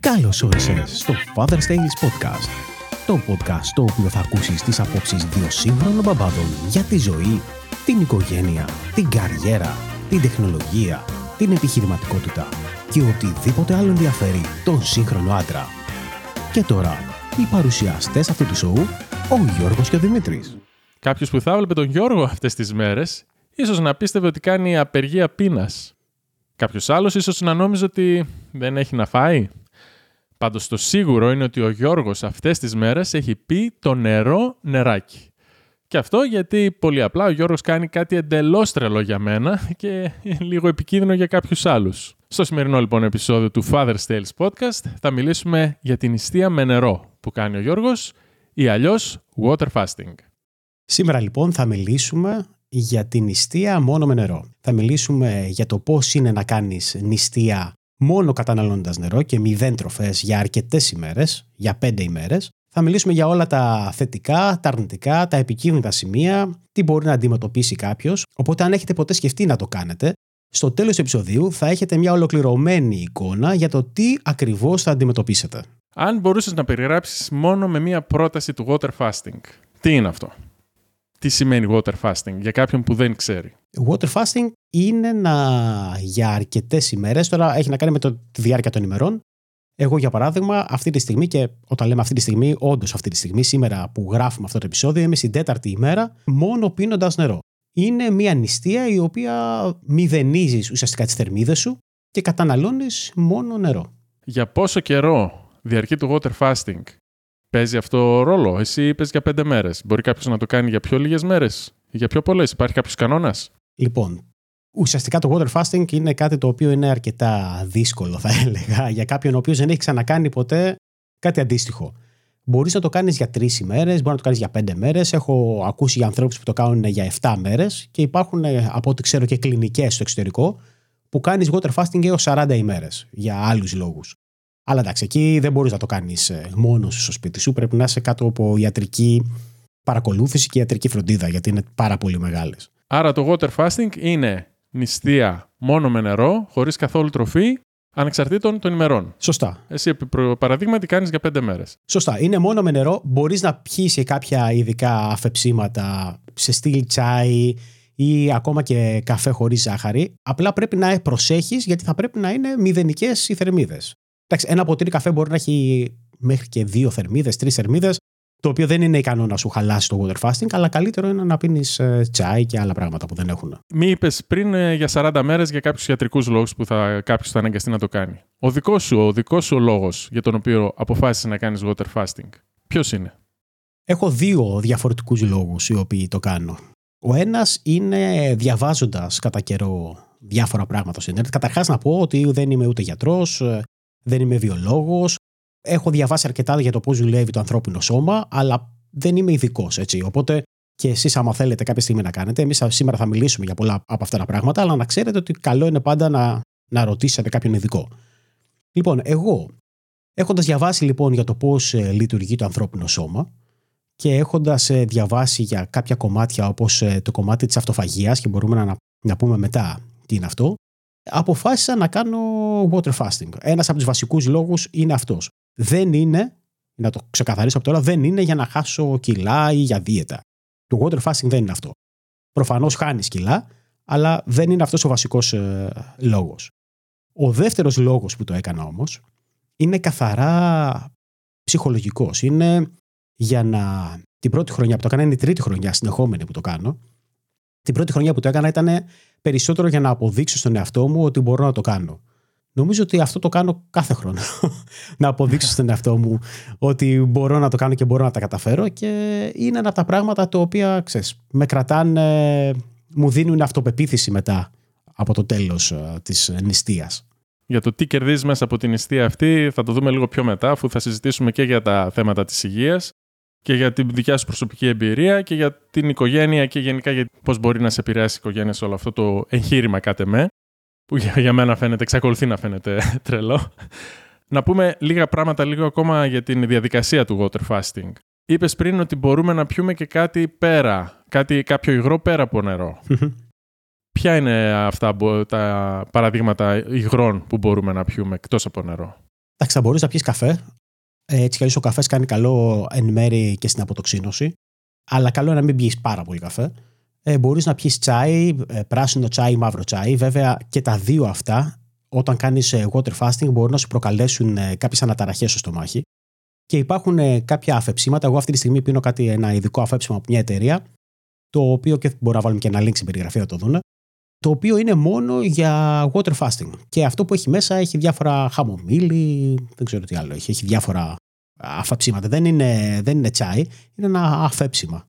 Καλώς όρισες στο Father's Tales Podcast. Το podcast στο οποίο θα ακούσεις τις απόψεις δύο σύγχρονων μπαμπάδων για τη ζωή, την οικογένεια, την καριέρα, την τεχνολογία, την επιχειρηματικότητα και οτιδήποτε άλλο ενδιαφέρει τον σύγχρονο άντρα. Και τώρα, οι παρουσιαστές αυτού του σοου, ο Γιώργος και ο Δημήτρης. Κάποιος που θα έβλεπε τον Γιώργο αυτές τις μέρες, ίσως να πίστευε ότι κάνει απεργία πείνας. Κάποιος άλλος ίσως να νόμιζε ότι δεν έχει να φάει. Πάντως το σίγουρο είναι ότι ο Γιώργος αυτές τις μέρες έχει πει το νερό νεράκι. Και αυτό γιατί πολύ απλά ο Γιώργος κάνει κάτι εντελώς τρελό για μένα και λίγο επικίνδυνο για κάποιους άλλους. Στο σημερινό λοιπόν επεισόδιο του Father's Tales Podcast θα μιλήσουμε για την νηστεία με νερό που κάνει ο Γιώργος ή αλλιώς water fasting. Σήμερα λοιπόν θα μιλήσουμε για την νηστεία μόνο με νερό. Θα μιλήσουμε για το πώς είναι να κάνεις νηστεία μόνο καταναλώνοντας νερό και μηδέν τροφές για αρκετές ημέρες, για πέντε ημέρες. Θα μιλήσουμε για όλα τα θετικά, τα αρνητικά, τα επικίνδυνα σημεία, τι μπορεί να αντιμετωπίσει κάποιος. Οπότε, αν έχετε ποτέ σκεφτεί να το κάνετε, στο τέλος του επεισοδίου θα έχετε μια ολοκληρωμένη εικόνα για το τι ακριβώς θα αντιμετωπίσετε. Αν μπορούσες να περιγράψεις μόνο με μία πρόταση του water fasting, τι είναι αυτό; Τι σημαίνει water fasting για κάποιον που δεν ξέρει. Water fasting είναι να για αρκετές ημέρες, τώρα έχει να κάνει με το, τη διάρκεια των ημερών. Εγώ, για παράδειγμα, αυτή τη στιγμή, και όταν λέμε αυτή τη στιγμή, όντως αυτή τη στιγμή, σήμερα που γράφουμε αυτό το επεισόδιο, είμαι στην τέταρτη ημέρα μόνο πίνοντας νερό. Είναι μια νηστεία η οποία μηδενίζεις ουσιαστικά τις θερμίδες σου και καταναλώνεις μόνο νερό. Για πόσο καιρό διαρκεί το water fasting, παίζει αυτό ρόλο. Εσύ είπε για πέντε μέρες. Μπορεί κάποιος να το κάνει για πιο λίγες μέρες ή για πιο πολλές. Υπάρχει κάποιος κανόνας; Λοιπόν, ουσιαστικά το water fasting είναι κάτι το οποίο είναι αρκετά δύσκολο, θα έλεγα, για κάποιον ο οποίος δεν έχει ξανακάνει ποτέ κάτι αντίστοιχο. Μπορείς να το κάνεις για τρεις ημέρες, μπορεί να το κάνεις για πέντε μέρες. Έχω ακούσει για ανθρώπους που το κάνουν για 7 μέρες και υπάρχουν, ε, από ό,τι ξέρω, και κλινικές στο εξωτερικό που κάνεις water fasting έως 40 ημέρες για άλλους λόγους. Αλλά εντάξει, εκεί δεν μπορείς να το κάνεις ε, μόνος σου στο σπίτι σου. Πρέπει να είσαι κάτω από ιατρική παρακολούθηση και ιατρική φροντίδα, γιατί είναι πάρα πολύ μεγάλες. Άρα το water fasting είναι νηστεία μόνο με νερό, χωρίς καθόλου τροφή, ανεξαρτήτων των ημερών. Σωστά. Εσύ, παραδείγμα, τι κάνεις για πέντε μέρες. Σωστά. Είναι μόνο με νερό. Μπορείς να πιεις κάποια ειδικά αφεψίματα σε στυλ τσάι ή ακόμα και καφέ χωρίς ζάχαρη. Απλά πρέπει να προσέχεις γιατί θα πρέπει να είναι μηδενικές οι θερμίδες. Ένα ποτήρι καφέ μπορεί να έχει μέχρι και δύο θερμίδες, τρεις θερμίδες το οποίο δεν είναι ικανό να σου χαλάσει το water fasting, αλλά καλύτερο είναι να πίνεις ε, τσάι και άλλα πράγματα που δεν έχουν. Μη είπες πριν ε, για 40 μέρες για κάποιους ιατρικούς λόγους που θα, κάποιος θα αναγκαστεί να το κάνει. Ο δικός σου, ο δικός σου λόγος για τον οποίο αποφάσισες να κάνεις water fasting, ποιος είναι; Έχω δύο διαφορετικούς λόγους οι οποίοι το κάνω. Ο ένας είναι διαβάζοντας κατά καιρό διάφορα πράγματα στο Ιντερνετ. Καταρχάς να πω ότι δεν είμαι ούτε γιατρός, ε, δεν είμαι βιολόγος, έχω διαβάσει αρκετά για το πώς δουλεύει το ανθρώπινο σώμα, αλλά δεν είμαι ειδικός. Οπότε και εσείς, άμα θέλετε κάποια στιγμή να κάνετε, εμείς σήμερα θα μιλήσουμε για πολλά από αυτά τα πράγματα, αλλά να ξέρετε ότι καλό είναι πάντα να, να ρωτήσετε κάποιον ειδικό. Λοιπόν, εγώ, έχοντας διαβάσει λοιπόν για το πώς ε, λειτουργεί το ανθρώπινο σώμα και έχοντας ε, διαβάσει για κάποια κομμάτια όπως ε, το κομμάτι της αυτοφαγίας, και μπορούμε να, να πούμε μετά τι είναι αυτό, αποφάσισα να κάνω water fasting. Ένας από τους βασικούς λόγους είναι αυτός δεν είναι, να το ξεκαθαρίσω από τώρα, δεν είναι για να χάσω κιλά ή για δίαιτα. Το water fasting δεν είναι αυτό. Προφανώς χάνεις κιλά, αλλά δεν είναι αυτός ο βασικός ε, λόγος. Ο δεύτερος λόγος που το έκανα όμως είναι καθαρά ψυχολογικός. Είναι για να. Την πρώτη χρονιά που το έκανα, είναι η τρίτη χρονιά συνεχόμενη που το κάνω. Την πρώτη χρονιά που το έκανα ήταν περισσότερο για να αποδείξω στον εαυτό μου ότι μπορώ να το κάνω. Νομίζω ότι αυτό το κάνω κάθε χρόνο. να αποδείξω στον εαυτό μου ότι μπορώ να το κάνω και μπορώ να τα καταφέρω και είναι ένα από τα πράγματα τα οποία ξέρεις, με κρατάνε, μου δίνουν αυτοπεποίθηση μετά από το τέλος ε, της νηστείας. Για το τι κερδίζεις μέσα από την νηστεία αυτή θα το δούμε λίγο πιο μετά, αφού θα συζητήσουμε και για τα θέματα της υγείας και για την δικιά σου προσωπική εμπειρία και για την οικογένεια και γενικά για πώς μπορεί να σε επηρεάσει η οικογένεια σε όλο αυτό το εγχείρημα κάτε με που για μένα φαίνεται, εξακολουθεί να φαίνεται τρελό. Να πούμε λίγα πράγματα λίγο ακόμα για την διαδικασία του water fasting. Είπες πριν ότι μπορούμε να πιούμε και κάτι πέρα, κάτι, κάποιο υγρό πέρα από νερό. Ποια είναι αυτά τα παραδείγματα υγρών που μπορούμε να πιούμε εκτός από νερό; Εντάξει, θα μπορείς να πιεις καφέ. Έτσι κι ο καφές κάνει καλό εν μέρη και στην αποτοξίνωση. Αλλά καλό είναι να μην πιεις πάρα πολύ καφέ. Ε, μπορείς να πιεις τσάι, ε, πράσινο τσάι, μαύρο τσάι. Βέβαια και τα δύο αυτά όταν κάνεις ε, water fasting μπορούν να σου προκαλέσουν ε, κάποιες αναταραχές στο στομάχι. Και υπάρχουν ε, κάποια αφεψίματα. Εγώ αυτή τη στιγμή πίνω κάτι, ένα ειδικό αφέψιμα από μια εταιρεία, το οποίο και μπορούμε να βάλουμε και ένα link στην περιγραφή να το δουν, το οποίο είναι μόνο για water fasting. Και αυτό που έχει μέσα έχει διάφορα χαμομήλι, δεν ξέρω τι άλλο έχει, έχει διάφορα αφαψίματα. Δεν είναι, δεν είναι τσάι, είναι ένα αφέψιμα.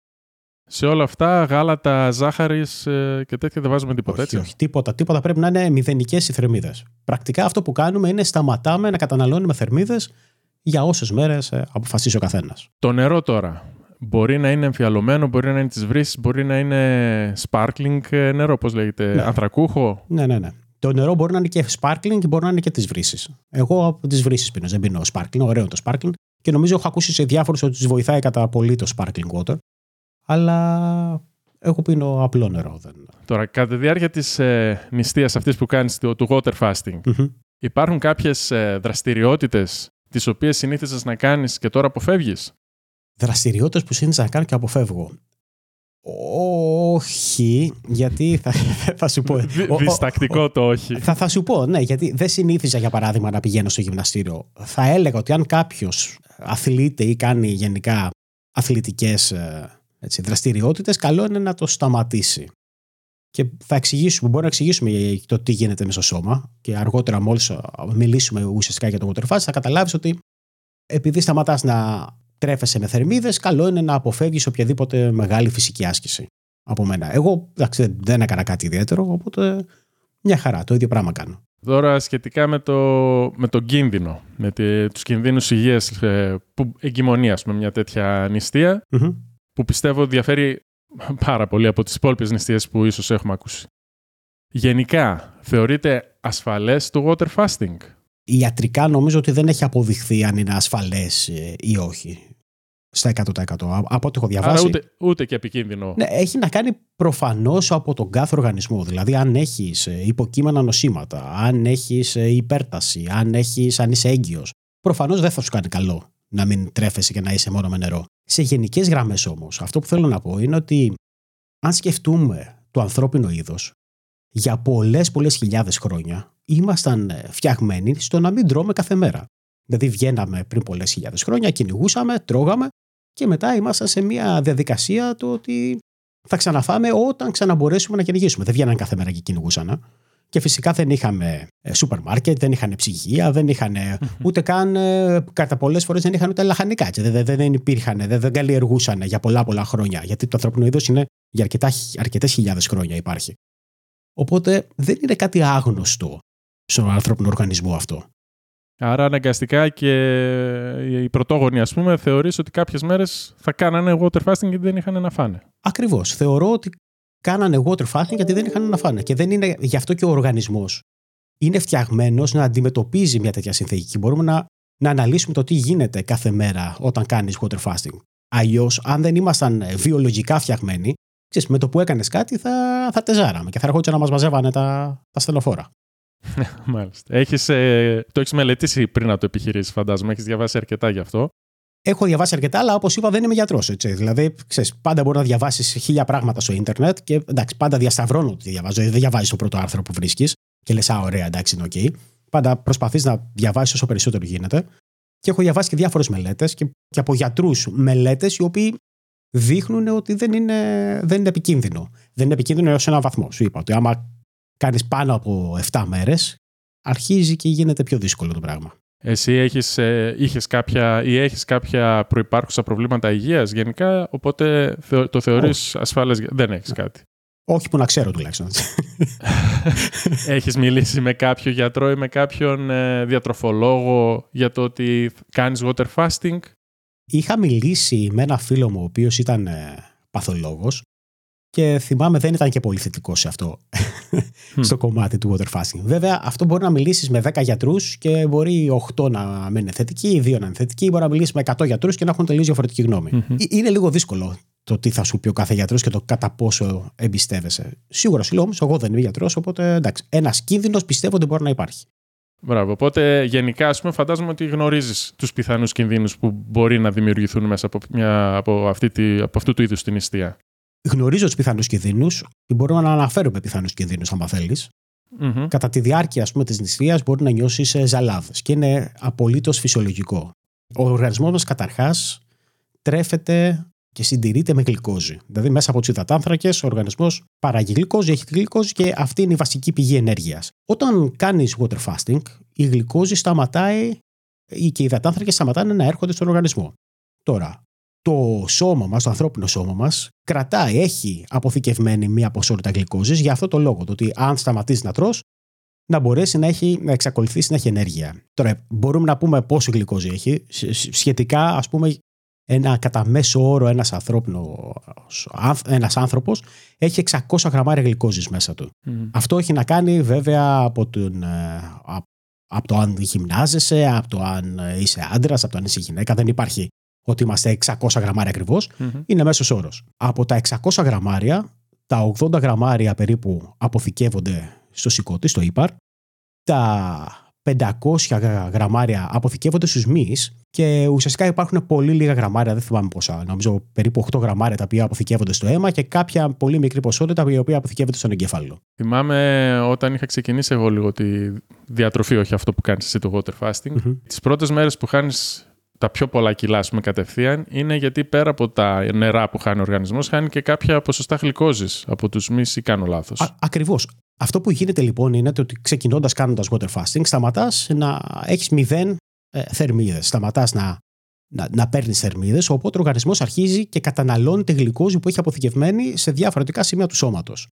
Σε όλα αυτά, γάλατα, ζάχαρης και τέτοια δεν βάζουμε τίποτα, όχι, έτσι; Όχι, τίποτα. Τίποτα πρέπει να είναι μηδενικές οι θερμίδες. Πρακτικά αυτό που κάνουμε είναι σταματάμε να καταναλώνουμε θερμίδες για όσες μέρες αποφασίσει ο καθένας. Το νερό τώρα. Μπορεί να είναι εμφιαλωμένο, μπορεί να είναι της βρύσης, μπορεί να είναι sparkling νερό, πώς λέγεται, ναι. ανθρακούχο. Ναι, ναι, ναι. Το νερό μπορεί να είναι και sparkling και μπορεί να είναι και της βρύσης. Εγώ από τις βρύσει πίνω, δεν πίνω sparkling, ωραίο το sparkling. Και νομίζω έχω ακούσει σε διάφορους ότι τους βοηθάει κατά πολύ το sparkling water. Αλλά εγώ πίνω απλό νερό. Δεν... Τώρα, κατά τη διάρκεια της ε, νηστείας αυτής που κάνεις του water fasting, mm-hmm. υπάρχουν κάποιες ε, δραστηριότητες τις οποίες συνήθιζε να κάνεις και τώρα αποφεύγει. Δραστηριότητες που συνήθιζα να κάνω και αποφεύγω. Όχι, γιατί θα, θα σου πω. Διστακτικό το όχι. Θα, θα σου πω, ναι, γιατί δεν συνήθιζα για παράδειγμα να πηγαίνω στο γυμναστήριο. Θα έλεγα ότι αν κάποιος αθλείται ή κάνει γενικά αθλητικές ε, δραστηριότητες, καλό είναι να το σταματήσει. Και θα εξηγήσουμε, μπορούμε να εξηγήσουμε το τι γίνεται με στο σώμα και αργότερα μόλις μιλήσουμε ουσιαστικά για το water θα καταλάβεις ότι επειδή σταματάς να τρέφεσαι με θερμίδες, καλό είναι να αποφεύγεις οποιαδήποτε μεγάλη φυσική άσκηση από μένα. Εγώ εντάξει, δεν έκανα κάτι ιδιαίτερο, οπότε μια χαρά, το ίδιο πράγμα κάνω. Τώρα σχετικά με το, με το κίνδυνο, με τη, τους κινδύνους υγείας ε, που εγκυμονίας με μια τέτοια νηστεία, mm-hmm. που πιστεύω διαφέρει πάρα πολύ από τις υπόλοιπες νηστείες που ίσως έχουμε ακούσει. Γενικά, θεωρείται ασφαλές το water fasting? Ιατρικά νομίζω ότι δεν έχει αποδειχθεί αν είναι ασφαλές ε, ή όχι. Στα 100%. Από ό,τι έχω διαβάσει. Άρα ούτε, ούτε και επικίνδυνο. Ναι, έχει να κάνει προφανώς από τον κάθε οργανισμό. Δηλαδή, αν έχεις ε, υποκείμενα νοσήματα, αν έχεις ε, υπέρταση, αν, έχεις, αν είσαι έγκυος, προφανώς δεν θα σου κάνει καλό να μην τρέφεσαι και να είσαι μόνο με νερό. Σε γενικές γραμμές όμως, αυτό που θέλω να πω είναι ότι αν σκεφτούμε το ανθρώπινο είδος, για πολλές πολλές χιλιάδες χρόνια ήμασταν ε, φτιαγμένοι στο να μην τρώμε κάθε μέρα. Δηλαδή βγαίναμε πριν πολλές χιλιάδες χρόνια, κυνηγούσαμε, τρώγαμε και μετά ήμασταν σε μια διαδικασία το ότι θα ξαναφάμε όταν ξαναμπορέσουμε να κυνηγήσουμε. Δεν βγαίναν κάθε μέρα και κυνηγούσαν. Και φυσικά δεν είχαμε ε, σούπερ μάρκετ, δεν είχαν ψυγεία, δεν είχαν ούτε καν, ε, κατά πολλές φορές δεν είχαν ούτε λαχανικά. Δεν, δεν, δεν υπήρχαν, δεν, δεν καλλιεργούσαν για πολλά πολλά χρόνια. Γιατί το ανθρώπινο είδος είναι για αρκετές χιλιάδες χρόνια υπάρχει. Οπότε δεν είναι κάτι άγνωστο στον ανθρώπινο οργανισμό αυτό. Άρα αναγκαστικά και οι πρωτόγονοι ας πούμε θεωρείς ότι κάποιες μέρες θα κάνανε water fasting γιατί δεν είχαν να φάνε. Ακριβώς. Θεωρώ ότι κάνανε water fasting γιατί δεν είχαν να φάνε. Και δεν είναι γι' αυτό και ο οργανισμός είναι φτιαγμένος να αντιμετωπίζει μια τέτοια συνθήκη. Μπορούμε να, να αναλύσουμε το τι γίνεται κάθε μέρα όταν κάνεις water fasting. Αλλιώς, αν δεν ήμασταν βιολογικά φτιαγμένοι, ξέρεις, με το που έκανες κάτι θα, θα τεζάραμε και θα έρχονταν να μας μαζεύανε τα, τα στενοφόρα. Μάλιστα. Έχεις, ε, το έχεις μελετήσει πριν να το επιχειρήσεις, φαντάζομαι. Έχεις διαβάσει αρκετά γι' αυτό. Έχω διαβάσει αρκετά, αλλά όπως είπα, δεν είμαι γιατρός. Δηλαδή, ξέρεις, πάντα μπορεί να διαβάσεις χίλια πράγματα στο Ίντερνετ και εντάξει, πάντα διασταυρώνω ότι διαβάζω. Δεν διαβάζεις το πρώτο άρθρο που βρίσκεις και λες, Α, ωραία, εντάξει, είναι OK. Πάντα προσπαθείς να διαβάσεις όσο περισσότερο γίνεται. Και έχω διαβάσει και διάφορες μελέτες και, και από γιατρούς μελέτες οι οποίοι δείχνουν ότι δεν είναι, δεν είναι επικίνδυνο. Δεν είναι επικίνδυνο έως ένα βαθμό. Σου είπα ότι άμα κάνεις πάνω από 7 μέρες, αρχίζει και γίνεται πιο δύσκολο το πράγμα. Εσύ έχεις, ε, είχες κάποια ή έχεις κάποια προϋπάρχουσα προβλήματα υγείας γενικά, οπότε το θεωρείς oh. ασφάλες, δεν έχεις κάτι. Όχι που να ξέρω τουλάχιστον. Έχεις μιλήσει με κάποιο γιατρό ή με κάποιον ε, διατροφολόγο για το ότι κάνεις water fasting; Είχα μιλήσει με ένα φίλο μου ο οποίος ήταν ε, παθολόγος και θυμάμαι δεν ήταν και πολύ θετικό σε αυτό, στο κομμάτι του water fasting. Βέβαια, αυτό μπορεί να μιλήσεις με 10 γιατρούς και μπορεί 8 να μην είναι θετικοί, 2 να είναι θετικοί, μπορεί να μιλήσεις με 100 γιατρούς και να έχουν τελείως διαφορετική γνώμη. Είναι λίγο δύσκολο το τι θα σου πει ο κάθε γιατρός και το κατά πόσο εμπιστεύεσαι. Σίγουρα σου λέω όμω, εγώ δεν είμαι γιατρός, οπότε εντάξει. Ένας κίνδυνος πιστεύω ότι μπορεί να υπάρχει. Μπράβο. Οπότε γενικά, ας πούμε, φαντάζομαι ότι γνωρίζεις τους πιθανούς κινδύνους που μπορεί να δημιουργηθούν μέσα από, μια, από, αυτή τη, από αυτού του είδους την νηστεία. Γνωρίζω τους πιθανούς κινδύνους. Μπορούμε να αναφέρουμε πιθανούς κινδύνους, αν θέλεις. Mm-hmm. Κατά τη διάρκεια της νηστείας μπορεί να νιώσει ζαλάδες και είναι απολύτως φυσιολογικό. Ο οργανισμός μας καταρχάς τρέφεται και συντηρείται με γλυκόζη. Δηλαδή, μέσα από του υδατάνθρακε, ο οργανισμός παράγει γλυκόζη, έχει γλυκόζη και αυτή είναι η βασική πηγή ενέργειας. Όταν κάνεις water fasting, η γλυκόζη σταματάει ή και οι υδατάνθρακες σταματάνε να έρχονται στον οργανισμό. Τώρα, το σώμα μας, το ανθρώπινο σώμα μας, κρατάει, έχει αποθηκευμένη μία ποσότητα γλυκόζης για αυτό το λόγο. Το ότι αν σταματήσει να τρως, να μπορέσει να, έχει, να εξακολουθήσει να έχει ενέργεια. Τώρα, μπορούμε να πούμε πόσο γλυκόζη έχει. Σχετικά, ας πούμε, ένα κατά μέσο όρο ένας, ένας άνθρωπος έχει 600 γραμμάρια γλυκόζης μέσα του. Αυτό έχει να κάνει βέβαια από, τον, ε, από το αν γυμνάζεσαι, από το αν είσαι άντρας, από το αν είσαι γυναίκα. Δεν υπάρχει ότι είμαστε 600 γραμμάρια Είναι μέσος όρος. Από τα 600 γραμμάρια, τα 80 γραμμάρια περίπου αποθηκεύονται στο σηκώτη, στο ύπαρ. Τα 500 γραμμάρια αποθηκεύονται στους μυς και ουσιαστικά υπάρχουν πολύ λίγα γραμμάρια, δεν θυμάμαι πόσα. Νομίζω περίπου 8 γραμμάρια τα οποία αποθηκεύονται στο αίμα και κάποια πολύ μικρή ποσότητα η οποία αποθηκεύεται στον εγκέφαλο. Θυμάμαι όταν είχα ξεκινήσει εγώ λίγο τη διατροφή, όχι αυτό που κάνεις εσύ το water fasting. Mm-hmm. Τις πρώτες μέρες που χάνεις τα πιο πολλά κιλά πούμε, κατευθείαν είναι γιατί πέρα από τα νερά που χάνει ο οργανισμός, χάνει και κάποια ποσοστά γλυκόζης από τους μη ή κάνω λάθος. Ακριβώς. Αυτό που γίνεται λοιπόν είναι ότι ξεκινώντας κάνοντας water fasting, σταματάς να έχεις μηδέν ε, θερμίδες. Σταματάς να, να, να παίρνεις θερμίδες, οπότε ο οργανισμός αρχίζει και καταναλώνει τη γλυκόζη που έχει αποθηκευμένη σε διαφορετικά σημεία του σώματος.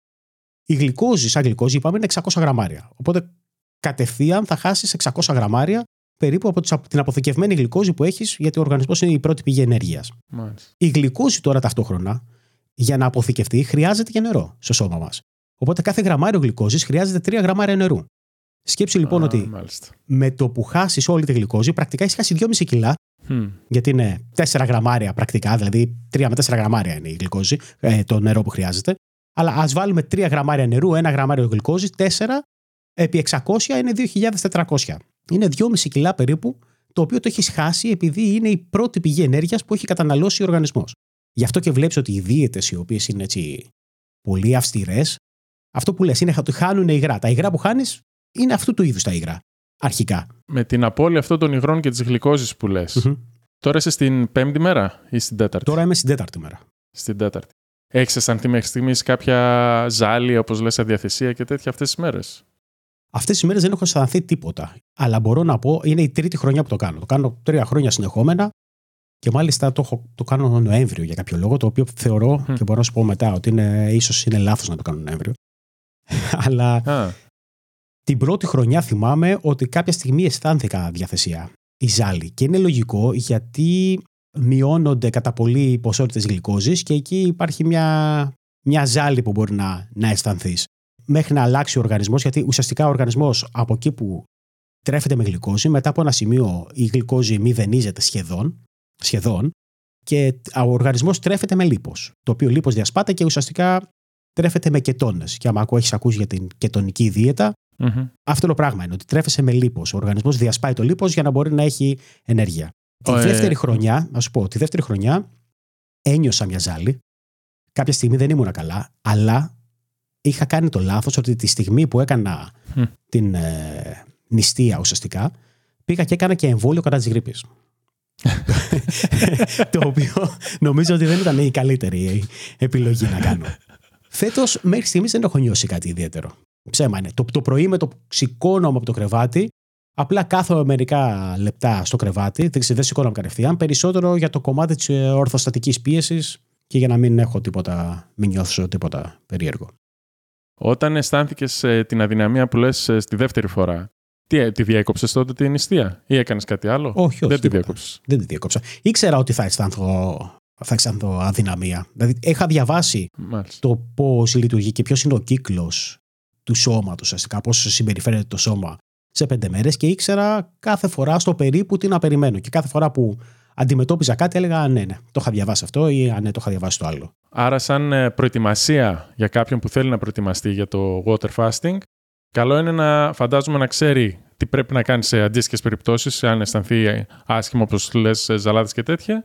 Η γλυκόζη, σαν γλυκόζη, είπαμε, είναι 600 γραμμάρια. Οπότε κατευθείαν θα χάσεις 600 γραμμάρια περίπου από την αποθηκευμένη γλυκόζη που έχεις, γιατί ο οργανισμός είναι η πρώτη πηγή ενέργειας. Η γλυκόζη τώρα ταυτόχρονα, για να αποθηκευτεί, χρειάζεται και νερό στο σώμα μας. Οπότε κάθε γραμμάριο γλυκόζης χρειάζεται 3 γραμμάρια νερού. Σκέψει λοιπόν ότι με το που χάσεις όλη τη γλυκόζη, πρακτικά έχεις χάσει 2,5 κιλά. Γιατί είναι 4 γραμμάρια πρακτικά, δηλαδή 3 με 4 γραμμάρια είναι η γλυκόζη, ε, το νερό που χρειάζεται. Αλλά ας βάλουμε 3 γραμμάρια νερού, 1 γραμμάριο γλυκόζης, 4 επί 600 είναι 2.400. Είναι 2,5 κιλά περίπου, το οποίο το έχεις χάσει επειδή είναι η πρώτη πηγή ενέργειας που έχει καταναλώσει ο οργανισμός. Γι' αυτό και βλέπεις ότι οι δίαιτες οι οποίες είναι έτσι πολύ αυστηρές, αυτό που λες είναι ότι χάνουν υγρά. Τα υγρά που χάνεις είναι αυτού του είδους τα υγρά. Αρχικά. Με την απώλεια αυτών των υγρών και τη γλυκόζη που λες. Τώρα είσαι στην πέμπτη μέρα ή στην τέταρτη; Τώρα είμαι στην τέταρτη μέρα. Στην τέταρτη. Έχεις αισθανθεί μέχρι στιγμής κάποια ζάλια, όπως λες, αδιαθεσία και τέτοια αυτές τις μέρες; Αυτές τι μέρες δεν έχω αισθανθεί τίποτα. Αλλά μπορώ να πω, είναι η τρίτη χρονιά που το κάνω. Το κάνω τρία χρόνια συνεχόμενα και μάλιστα το, έχω, το κάνω Νοέμβριο για κάποιο λόγο, το οποίο θεωρώ και μπορώ να σου πω μετά ότι είναι, ίσως είναι λάθος να το κάνω Νοέμβριο. Αλλά την πρώτη χρονιά θυμάμαι ότι κάποια στιγμή αισθάνθηκα διαθεσία η ζάλη. Και είναι λογικό γιατί μειώνονται κατά πολύ οι ποσότητες γλυκόζης και εκεί υπάρχει μια, μια ζάλη που μπορεί να, να αισθανθείς μέχρι να αλλάξει ο οργανισμός, γιατί ουσιαστικά ο οργανισμός από εκεί που τρέφεται με γλυκόζη, μετά από ένα σημείο η γλυκόζη μηδενίζεται σχεδόν, σχεδόν και ο οργανισμός τρέφεται με λίπος. Το οποίο λίπος διασπάται και ουσιαστικά τρέφεται με κετώνε. Και άμα έχεις ακούσει για την κετονική δίαιτα, mm-hmm. αυτό το πράγμα είναι ότι τρέφεσαι με λίπος. Ο οργανισμός διασπάει το λίπος για να μπορεί να έχει ενέργεια. Τη ε, δεύτερη χρονιά, να σου πω, τη δεύτερη χρονιά ένιωσα μια ζάλη. Κάποια στιγμή δεν ήμουν καλά, αλλά είχα κάνει το λάθος ότι τη στιγμή που έκανα την ε, νηστεία ουσιαστικά, πήγα και έκανα και εμβόλιο κατά της γρήπης. το οποίο νομίζω ότι δεν ήταν η καλύτερη επιλογή να κάνω. Φέτος, μέχρι στιγμής δεν έχω νιώσει κάτι ιδιαίτερο. Ψέμα είναι. Το, το πρωί με το σηκώνομαι από το κρεβάτι, απλά κάθομαι μερικά λεπτά στο κρεβάτι, δεν σηκώνομαι κατευθείαν, περισσότερο για το κομμάτι της ορθοστατικής πίεσης και για να μην έχω τίποτα, μην νιώθω τίποτα περίεργο. Όταν αισθάνθηκες ε, την αδυναμία που λες ε, στη δεύτερη φορά, τι, ε, τη διέκοψες τότε την νηστεία ή έκανες κάτι άλλο; Όχι, όχι. Δεν τη διέκοψες. Δεν τη διέκοψα. Ήξερα ότι θα αισθάνθω, θα αισθάνθω αδυναμία. Δηλαδή, είχα διαβάσει Μάλιστα. το πώς λειτουργεί και ποιος είναι ο κύκλος του σώματος, ουσιαστικά πώς συμπεριφέρεται το σώμα σε πέντε μέρες και ήξερα κάθε φορά στο περίπου τι να περιμένω. Και κάθε φορά που αντιμετώπιζα κάτι, έλεγα ναι, ναι, το είχα διαβάσει αυτό ή ναι, το είχα διαβάσει το άλλο. Άρα, σαν ε, προετοιμασία για κάποιον που θέλει να προετοιμαστεί για το water fasting, καλό είναι να φαντάζομαι να ξέρει τι πρέπει να κάνει σε αντίστοιχες περιπτώσεις, αν αισθανθεί άσχημο, όπως λες, ζαλάδες και τέτοια,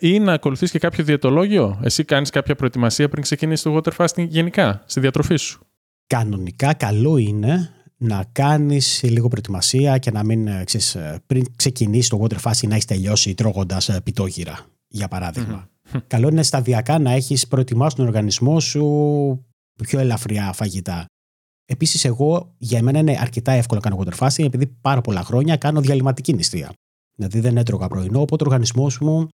ή να ακολουθείς και κάποιο διαιτολόγιο. Εσύ κάνεις κάποια προετοιμασία πριν ξεκινήσεις το water fasting γενικά, στη διατροφή σου. Κανονικά, καλό είναι να κάνεις λίγο προετοιμασία και να μην, ε, ξέρεις, ε, πριν ξεκινήσει το water fasting να έχεις τελειώσει τρώγοντας ε, πιτόγυρα, για παραδειγμα Καλό είναι σταδιακά να έχεις προετοιμάσει τον οργανισμό σου πιο ελαφριά φαγητά. Επίσης, εγώ για μένα είναι αρκετά εύκολο να κάνω water fasting επειδή πάρα πολλά χρόνια κάνω διαλυματική νηστεία. Δηλαδή δεν έτρωγα πρωινό, οπότε ο οργανισμός μου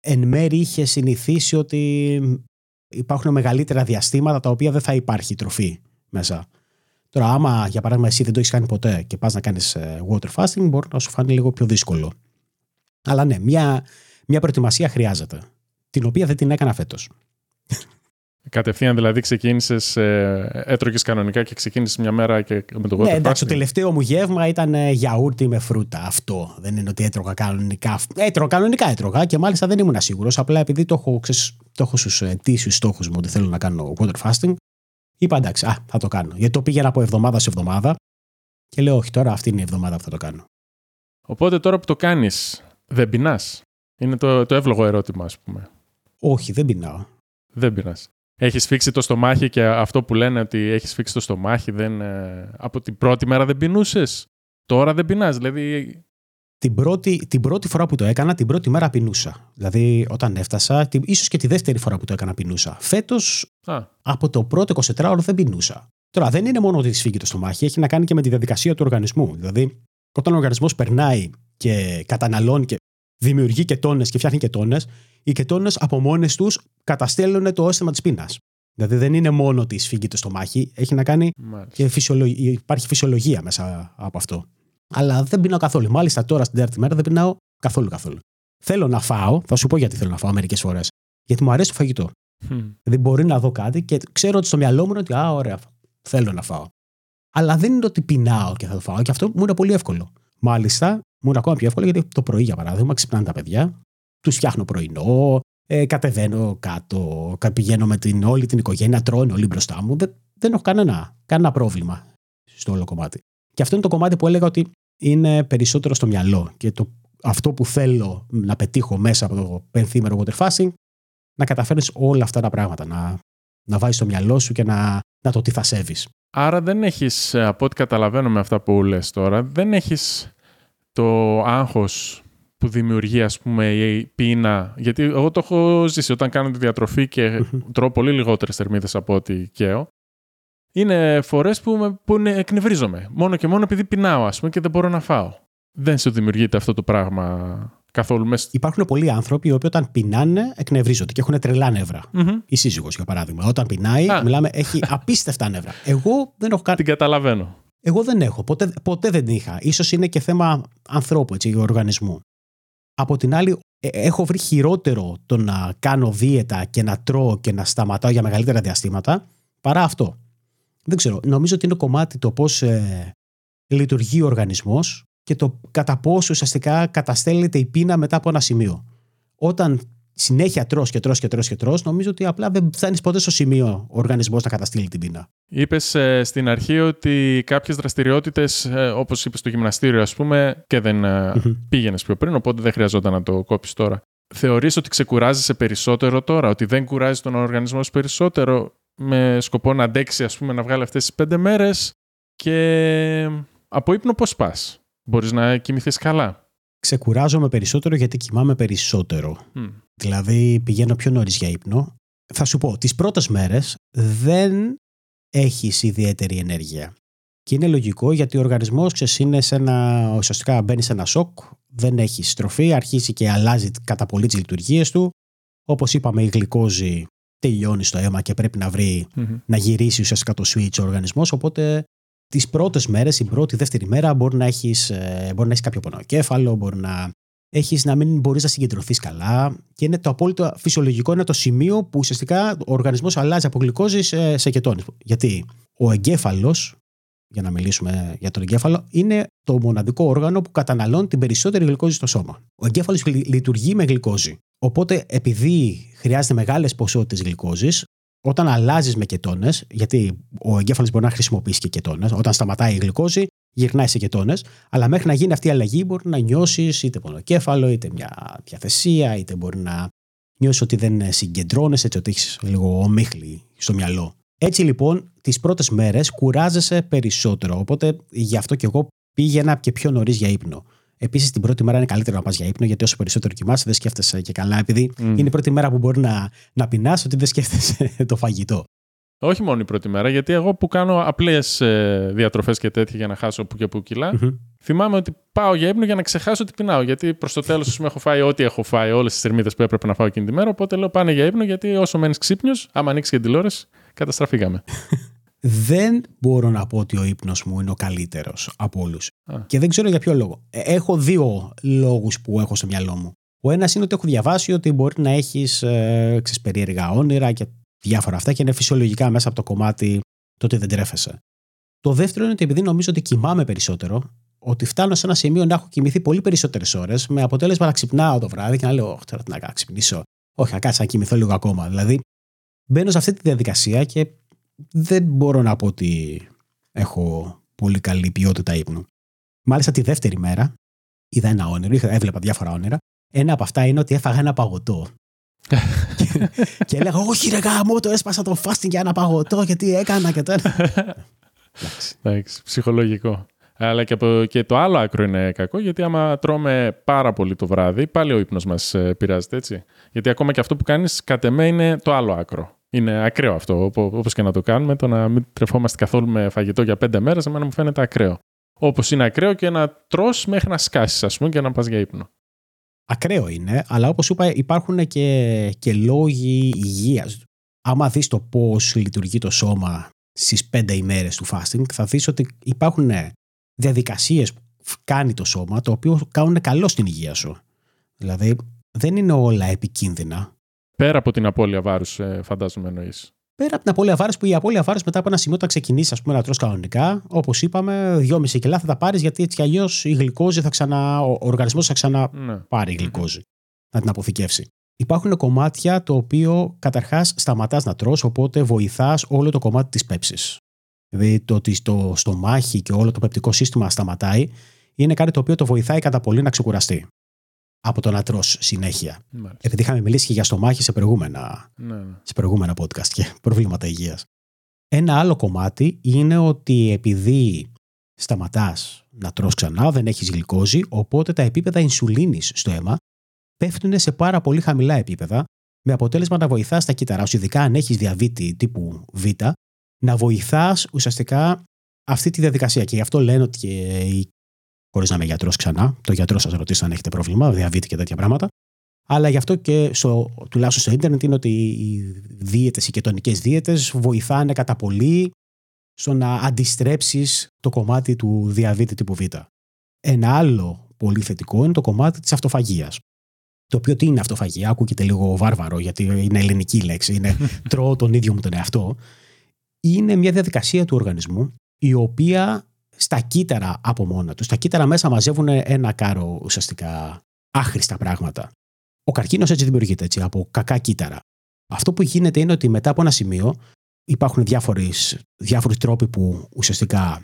εν μέρει είχε συνηθίσει ότι υπάρχουν μεγαλύτερα διαστήματα τα οποία δεν θα υπάρχει τροφή μέσα. Τώρα, άμα για παράδειγμα εσύ δεν το έχεις κάνει ποτέ και πας να κάνεις ε, water fasting, μπορεί να σου φάνει λίγο πιο δύσκολο. Αλλά ναι, μια, μια προετοιμασία χρειάζεται. Την οποία δεν την έκανα φέτος. Κατευθείαν δηλαδή ξεκίνησες, ε, έτρωγες κανονικά και ξεκίνησες μια μέρα και με το water Ναι, εντάξει, το τελευταίο μου γεύμα ήταν ε, γιαούρτι με φρούτα. Αυτό. Δεν είναι ότι έτρωγα κανονικά. Έτρωγα κανονικά έτρωγα και μάλιστα δεν ήμουν σίγουρος. Απλά επειδή το έχω, το έχω στους ετήσιου στόχους μου ότι θέλω να κάνω water fasting, είπα εντάξει, α, θα το κάνω. Γιατί το πήγαινα από εβδομάδα σε εβδομάδα και λέω, Όχι, τώρα αυτή είναι η εβδομάδα που θα το κάνω. Οπότε τώρα που το κάνεις, δεν πεινάς; Είναι το, το εύλογο ερώτημα, ας πούμε. Όχι, δεν πεινάω. Δεν πεινάς. Έχεις φίξει το στομάχι και αυτό που λένε ότι έχεις φίξει το στομάχι δεν, ε, από την πρώτη μέρα δεν πεινούσες; Τώρα δεν πεινάς. Δηλαδή. Την πρώτη, την πρώτη φορά που το έκανα, την πρώτη μέρα πεινούσα. Δηλαδή, όταν έφτασα, ίσως και τη δεύτερη φορά που το έκανα πεινούσα. Φέτος, από το πρώτο 24 ώρο δεν πεινούσα. Τώρα, δεν είναι μόνο ότι της φύγει το στομάχι, έχει να κάνει και με τη διαδικασία του οργανισμού. Δηλαδή, όταν ο οργανισμός περνάει και καταναλώνει και δημιουργεί κετώνε και φτιάχνει κετώνε, οι κετώνε από μόνες τους καταστέλνουν το αίσθημα της πείνας. Δηλαδή δεν είναι μόνο ότι σφίγγει το στομάχι, έχει να κάνει και φυσιολογία, υπάρχει φυσιολογία μέσα από αυτό. Αλλά δεν πεινάω καθόλου. Μάλιστα τώρα στην τέταρτη μέρα δεν πεινάω καθόλου καθόλου. Θέλω να φάω, θα σου πω γιατί θέλω να φάω μερικές φορές. Γιατί μου αρέσει το φαγητό. Mm. Δηλαδή μπορεί να δω κάτι και ξέρω ότι στο μυαλό μου είναι ότι, Α, ωραία, θέλω να φάω. Αλλά δεν είναι ότι πεινάω και θα το φάω και αυτό μου είναι πολύ εύκολο. Μάλιστα, μου είναι ακόμα πιο εύκολο γιατί το πρωί, για παράδειγμα, ξυπνάνε τα παιδιά, τους φτιάχνω πρωινό, ε, κατεβαίνω κάτω, πηγαίνω με την, όλη την οικογένεια, τρώνε όλοι μπροστά μου. Δεν, δεν έχω κανένα, κανένα πρόβλημα στο όλο κομμάτι. Και αυτό είναι το κομμάτι που έλεγα ότι είναι περισσότερο στο μυαλό. Και το, αυτό που θέλω να πετύχω μέσα από το πενθήμερο water fasting, να καταφέρει όλα αυτά τα πράγματα. Να, να βάζεις στο μυαλό σου και να, να το τι θα σέβεις. Άρα δεν έχεις, από ό,τι καταλαβαίνω με αυτά που λες τώρα, δεν έχεις το άγχος που δημιουργεί ας πούμε η πείνα. Γιατί εγώ το έχω ζήσει όταν κάνω τη διατροφή και τρώω πολύ λιγότερες θερμίδες από ό,τι καίω. Είναι φορές που, που εκνευρίζομαι. Μόνο και μόνο επειδή πεινάω ας πούμε και δεν μπορώ να φάω. Δεν σου δημιουργείται αυτό το πράγμα καθόλου μέσα. Υπάρχουν πολλοί άνθρωποι οι οποίοι όταν πεινάνε εκνευρίζονται και έχουν τρελά νεύρα. Η σύζυγος για παράδειγμα. Όταν πεινάει, μιλάμε, έχει απίστευτα νεύρα. Εγώ δεν έχω κάνει. Την καταλαβαίνω. Εγώ δεν έχω. Ποτέ, ποτέ δεν είχα. σω είναι και θέμα ανθρώπου, έτσι, οργανισμού. Από την άλλη, ε, έχω βρει χειρότερο το να κάνω δίαιτα και να τρώω και να σταματάω για μεγαλύτερα διαστήματα παρά αυτό. Δεν ξέρω. Νομίζω ότι είναι κομμάτι το πώς ε, λειτουργεί ο οργανισμός και το κατά πόσο ουσιαστικά καταστέλλεται η πείνα μετά από ένα σημείο. Όταν συνέχεια τρώ και τρώ και τρώ και τρώ, νομίζω ότι απλά δεν φτάνεις ποτέ στο σημείο ο οργανισμός να καταστήλει την πείνα. Είπες ε, στην αρχή ότι κάποιες δραστηριότητες, ε, όπως είπες στο γυμναστήριο, ας πούμε, και δεν ε, πήγαινες πιο πριν, οπότε δεν χρειαζόταν να το κόψει τώρα. Θεωρείς ότι ξεκουράζεσαι περισσότερο τώρα, ότι δεν κουράζει τον οργανισμό σου περισσότερο με σκοπό να αντέξει, ας πούμε, να βγάλει αυτές τις πέντε μέρες και από ύπνο πώς πας; Μπορείς να κοιμηθείς καλά. Ξεκουράζομαι περισσότερο γιατί κοιμάμαι περισσότερο. Δηλαδή πηγαίνω πιο νωρίς για ύπνο. Θα σου πω, τις πρώτες μέρες δεν έχεις ιδιαίτερη ενέργεια. Και είναι λογικό γιατί ο οργανισμός είναι σε ένα, ουσιαστικά μπαίνει σε ένα σοκ, δεν έχει στροφή, αρχίζει και αλλάζει κατά πολύ τις λειτουργίες του. Όπως είπαμε, η γλυκόζη τελειώνει στο αίμα και πρέπει να βρει να γυρίσει ουσιαστικά το switch ο οργανισμός, οπότε τις πρώτες μέρες, την πρώτη, δεύτερη μέρα μπορεί να έχεις, ε, μπορεί να έχεις κάποιο πονοκέφαλο, μπορεί να έχεις να μην μπορείς να συγκεντρωθείς καλά και είναι το απόλυτο φυσιολογικό, είναι το σημείο που ουσιαστικά ο οργανισμός αλλάζει από γλυκόζης σε, σε κετώνες. Γιατί ο εγκέφαλος για να μιλήσουμε για τον εγκέφαλο, είναι το μοναδικό όργανο που καταναλώνει την περισσότερη γλυκόζη στο σώμα. Ο εγκέφαλος λειτουργεί με γλυκόζη. Οπότε, επειδή χρειάζεται μεγάλες ποσότητες γλυκόζης, όταν αλλάζεις με κετώνε, γιατί ο εγκέφαλος μπορεί να χρησιμοποιήσει και κετώνε, όταν σταματάει η γλυκόζη, γυρνάει σε κετώνε, αλλά μέχρι να γίνει αυτή η αλλαγή μπορεί να νιώσεις είτε πονοκέφαλο, είτε μια διαθεσία, είτε μπορεί να νιώσεις ότι δεν συγκεντρώνεσαι, έτσι ότι έχεις λίγο ομίχλη στο μυαλό. Έτσι λοιπόν, τις πρώτες μέρες κουράζεσαι περισσότερο. Οπότε γι' αυτό και εγώ πήγαινα και πιο νωρίς για ύπνο. Επίσης, την πρώτη μέρα είναι καλύτερο να πας για ύπνο, γιατί όσο περισσότερο κοιμάσαι, δεν σκέφτεσαι και καλά. Επειδή είναι η πρώτη μέρα που μπορεί να, να πεινάς, ότι δεν σκέφτεσαι το φαγητό. Όχι μόνο η πρώτη μέρα, γιατί εγώ που κάνω απλές ε, διατροφές και τέτοια για να χάσω που και που κιλά, θυμάμαι ότι πάω για ύπνο για να ξεχάσω ότι πεινάω. Γιατί προς το τέλος, έχω φάει ό,τι έχω φάει, όλες τις θερμίδες που έπρεπε να φάω εκείνη τη μέρα. Οπότε λέω πάνε για ύπνο, γιατί όσο μένεις ξύπνιος, άμα ανοίξεις και τηλεόραση, καταστραφήκαμε. Δεν μπορώ να πω ότι ο ύπνος μου είναι ο καλύτερος από όλους. Και δεν ξέρω για ποιο λόγο. Ε, έχω δύο λόγους που έχω στο μυαλό μου. Ο ένας είναι ότι έχω διαβάσει ότι μπορεί να έχεις ε, περίεργα όνειρα και διάφορα αυτά και είναι φυσιολογικά μέσα από το κομμάτι το ότι δεν τρέφεσαι. Το δεύτερο είναι ότι επειδή νομίζω ότι κοιμάμαι περισσότερο, ότι φτάνω σε ένα σημείο να έχω κοιμηθεί πολύ περισσότερες ώρες, με αποτέλεσμα να ξυπνάω το βράδυ και να λέω: Όχι, τώρα τι να ξυπνήσω. Όχι, να κάτσω να κοιμηθώ λίγο ακόμα. Δηλαδή, μπαίνω σε αυτή τη διαδικασία και δεν μπορώ να πω ότι έχω πολύ καλή ποιότητα ύπνου. Μάλιστα τη δεύτερη μέρα είδα ένα όνειρο, έβλεπα διάφορα όνειρα. Ένα από αυτά είναι ότι έφαγα ένα παγωτό. και, και έλεγα, Όχι, ρε γάμο, το έσπασα το fasting για ένα παγωτό, γιατί έκανα και τώρα. Εντάξει, ψυχολογικό. Αλλά και, από, και το άλλο άκρο είναι κακό, γιατί άμα τρώμε πάρα πολύ το βράδυ, πάλι ο ύπνος μας ε, πειράζεται, έτσι. Γιατί ακόμα και αυτό που κάνεις, κατ' εμέ, είναι το άλλο άκρο. Είναι ακραίο αυτό, όπως και να το κάνουμε. Το να μην τρεφόμαστε καθόλου με φαγητό για πέντε μέρες, εμένα μου φαίνεται ακραίο. Όπως είναι ακραίο και να τρώ μέχρι να σκάσεις, ας πούμε, και να πας για ύπνο. Ακραίο είναι, αλλά όπως είπα, υπάρχουν και, και λόγοι υγείας. Άμα δεις το πώς λειτουργεί το σώμα στις πέντε ημέρες του fasting, θα δεις ότι υπάρχουν διαδικασίες που κάνει το σώμα, το οποίο κάνουν καλό στην υγεία σου. Δηλαδή, δεν είναι όλα επικίνδυνα. Πέρα από την απώλεια βάρους, ε, φαντάζομαι εννοείς. Πέρα από την απώλεια βάρους, που η απώλεια βάρους μετά από ένα σημείο, όταν ξεκινήσεις να τρως κανονικά, όπως είπαμε, 2,5 κιλά θα τα πάρεις γιατί έτσι κι αλλιώς η γλυκόζη θα ξανα. Ο οργανισμός θα ξαναπάρει ναι. γλυκόζη. Να την αποθηκεύσει. Υπάρχουν κομμάτια το οποίο καταρχάς σταματάς να τρως, οπότε βοηθάς όλο το κομμάτι της πέψης. Δηλαδή το ότι το στομάχι και όλο το πεπτικό σύστημα σταματάει είναι κάτι το οποίο το βοηθάει κατά πολύ να ξεκουραστεί από το να τρως συνέχεια. Μάλιστα. Επειδή είχαμε μιλήσει και για στομάχι σε προηγούμενα, ναι, ναι. σε προηγούμενα podcast και προβλήματα υγείας. Ένα άλλο κομμάτι είναι ότι επειδή σταματάς να τρως ξανά, δεν έχεις γλυκόζη, οπότε τα επίπεδα ινσουλίνης στο αίμα πέφτουν σε πάρα πολύ χαμηλά επίπεδα, με αποτέλεσμα να βοηθάς τα κύτταρά σου, ειδικά αν έχεις διαβήτη τύπου Β, να βοηθάς ουσιαστικά αυτή τη διαδικασία. Και γι' αυτό λένε ότι οι χωρίς να είμαι γιατρός ξανά. Το γιατρό σας ρωτήσει αν έχετε πρόβλημα, διαβήτη και τέτοια πράγματα. Αλλά γι' αυτό και στο, τουλάχιστον στο ίντερνετ είναι ότι οι δίαιτες, οι κετονικέ δίαιτες βοηθάνε κατά πολύ στο να αντιστρέψεις το κομμάτι του διαβήτη τύπου Β. Ένα άλλο πολύ θετικό είναι το κομμάτι της αυτοφαγίας. Το οποίο τι είναι αυτοφαγία, ακούγεται λίγο βάρβαρο γιατί είναι ελληνική λέξη, είναι τρώω τον ίδιο μου τον εαυτό. Είναι μια διαδικασία του οργανισμού η οποία στα κύτταρα από μόνα τους. Στα κύτταρα μέσα μαζεύουν ένα κάρο ουσιαστικά άχρηστα πράγματα. Ο καρκίνος έτσι δημιουργείται έτσι, από κακά κύτταρα. Αυτό που γίνεται είναι ότι μετά από ένα σημείο υπάρχουν διάφοροι τρόποι που ουσιαστικά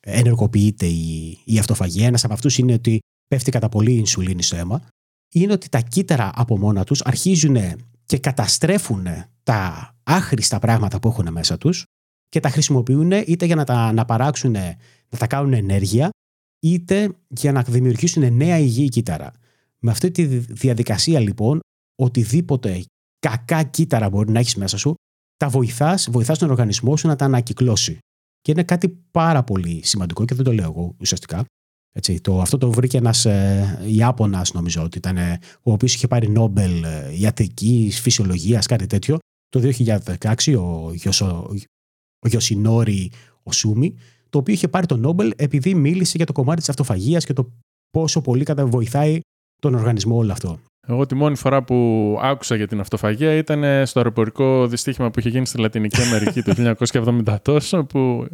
ενεργοποιείται η, η αυτοφαγία. Ένας από αυτούς είναι ότι πέφτει κατά πολύ η ινσουλίνη στο αίμα. Είναι ότι τα κύτταρα από μόνα τους αρχίζουν και καταστρέφουν τα άχρηστα πράγματα που έχουν μέσα τους και τα χρησιμοποιούν είτε για να τα αναπαράξουν να τα κάνουν ενέργεια, είτε για να δημιουργήσουν νέα υγιή κύτταρα. Με αυτή τη διαδικασία λοιπόν, οτιδήποτε κακά κύτταρα μπορεί να έχεις μέσα σου, τα βοηθάς, βοηθάς τον οργανισμό σου να τα ανακυκλώσει. Και είναι κάτι πάρα πολύ σημαντικό και δεν το λέω εγώ ουσιαστικά. Έτσι, το, αυτό το βρήκε ένας ε, Ιάπωνας νομίζω ότι ήταν, ο οποίος είχε πάρει Νόμπελ ε, ιατρικής, φυσιολογίας, κάτι τέτοιο. Το 2016 ο, Γιωσο, ο Γιωσινόρη Οσούμι το οποίο είχε πάρει το Νόμπελ επειδή μίλησε για το κομμάτι της αυτοφαγίας και το πόσο πολύ βοηθάει τον οργανισμό όλο αυτό. Εγώ τη μόνη φορά που άκουσα για την αυτοφαγία ήταν στο αεροπορικό δυστύχημα που είχε γίνει στη Λατινική Αμερική το 1970 τόσο, που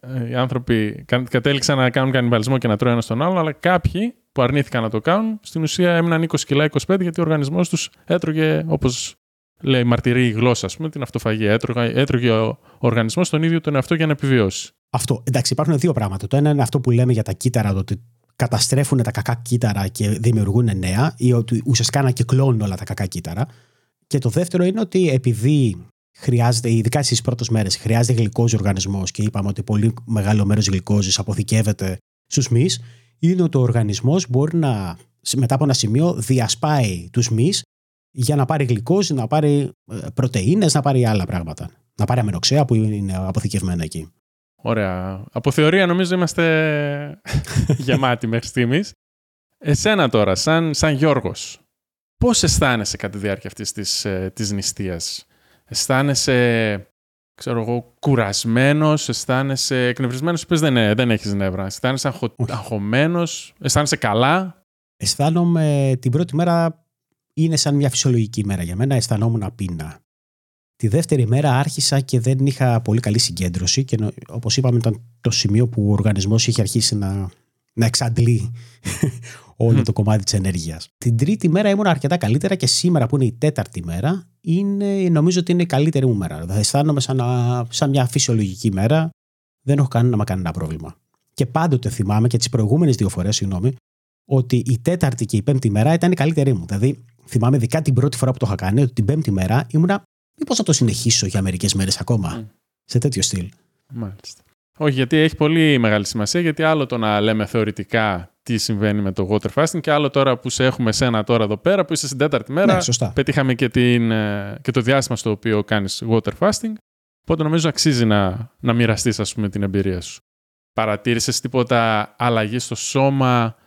ε, οι άνθρωποι κατέληξαν να κάνουν κανιβαλισμό και να τρώουν ένα στον άλλο, αλλά κάποιοι που αρνήθηκαν να το κάνουν, στην ουσία έμειναν 20 κιλά 25 γιατί ο οργανισμός τους έτρωγε, όπως λέει μαρτυρεί η γλώσσα, πούμε, την αυτοφαγία. Έτρωγε, έτρωγε ο οργανισμός τον ίδιο τον εαυτό για να επιβιώσει. Αυτό. Εντάξει, υπάρχουν δύο πράγματα. Το ένα είναι αυτό που λέμε για τα κύτταρα, ότι καταστρέφουν τα κακά κύτταρα και δημιουργούν νέα, ή ότι ουσιαστικά ανακυκλώνουν όλα τα κακά κύτταρα. Και το δεύτερο είναι ότι επειδή χρειάζεται, ειδικά στις πρώτες μέρες, χρειάζεται γλυκόζη ο οργανισμός και είπαμε ότι πολύ μεγάλο μέρος γλυκόζης αποθηκεύεται στους μυς, είναι ότι ο οργανισμός μπορεί να μετά από ένα σημείο διασπάει τους μυς για να πάρει γλυκόζη, να πάρει ε, πρωτεΐνες, να πάρει άλλα πράγματα. Να πάρει αμενοξέα που είναι αποθηκευμένα εκεί. Ωραία. Από θεωρία νομίζω είμαστε γεμάτοι μέχρι στιγμής. Εσένα τώρα, σαν, σαν Γιώργος, πώς αισθάνεσαι κατά τη διάρκεια αυτής της, ε, της νηστείας; Αισθάνεσαι, ξέρω εγώ, κουρασμένος, αισθάνεσαι εκνευρισμένος, είπες δεν, ε, δεν έχεις νεύρα. Αισθάνεσαι αγχω, αγχωμένος, αισθάνεσαι καλά; Αισθάνομαι την πρώτη μέρα είναι σαν μια φυσιολογική μέρα για μένα, αισθανόμουν πείνα. Τη δεύτερη μέρα άρχισα και δεν είχα πολύ καλή συγκέντρωση και όπως είπαμε ήταν το σημείο που ο οργανισμός είχε αρχίσει να, να εξαντλεί όλο το κομμάτι της ενέργειας. Την τρίτη μέρα ήμουν αρκετά καλύτερα και σήμερα που είναι η τέταρτη μέρα είναι, νομίζω ότι είναι η καλύτερη μου μέρα. Θα αισθάνομαι σαν, σαν μια φυσιολογική μέρα. Δεν έχω κανένα, κανένα πρόβλημα. Και πάντοτε θυμάμαι και τις προηγούμενες δύο φορές, συγγνώμη, ότι η τέταρτη και η πέμπτη μέρα ήταν η καλύτερη μου. Δηλαδή, θυμάμαι ειδικά την πρώτη φορά που το είχα κάνει, ότι την πέμπτη μέρα ήμουνα Μήπως θα το συνεχίσω για μερικές μέρες ακόμα. Mm. Σε τέτοιο στυλ. Μάλιστα. Όχι, γιατί έχει πολύ μεγάλη σημασία, γιατί άλλο το να λέμε θεωρητικά τι συμβαίνει με το water fasting και άλλο τώρα που σε έχουμε σένα τώρα εδώ πέρα που είσαι στην τέταρτη μέρα. Ναι, σωστά. Πετύχαμε και, την, ε, και το διάστημα στο οποίο κάνεις water fasting. Οπότε νομίζω αξίζει να, να μοιραστείς την εμπειρία σου. Παρατήρησες τίποτα αλλαγή στο σώμα, Δηλαδή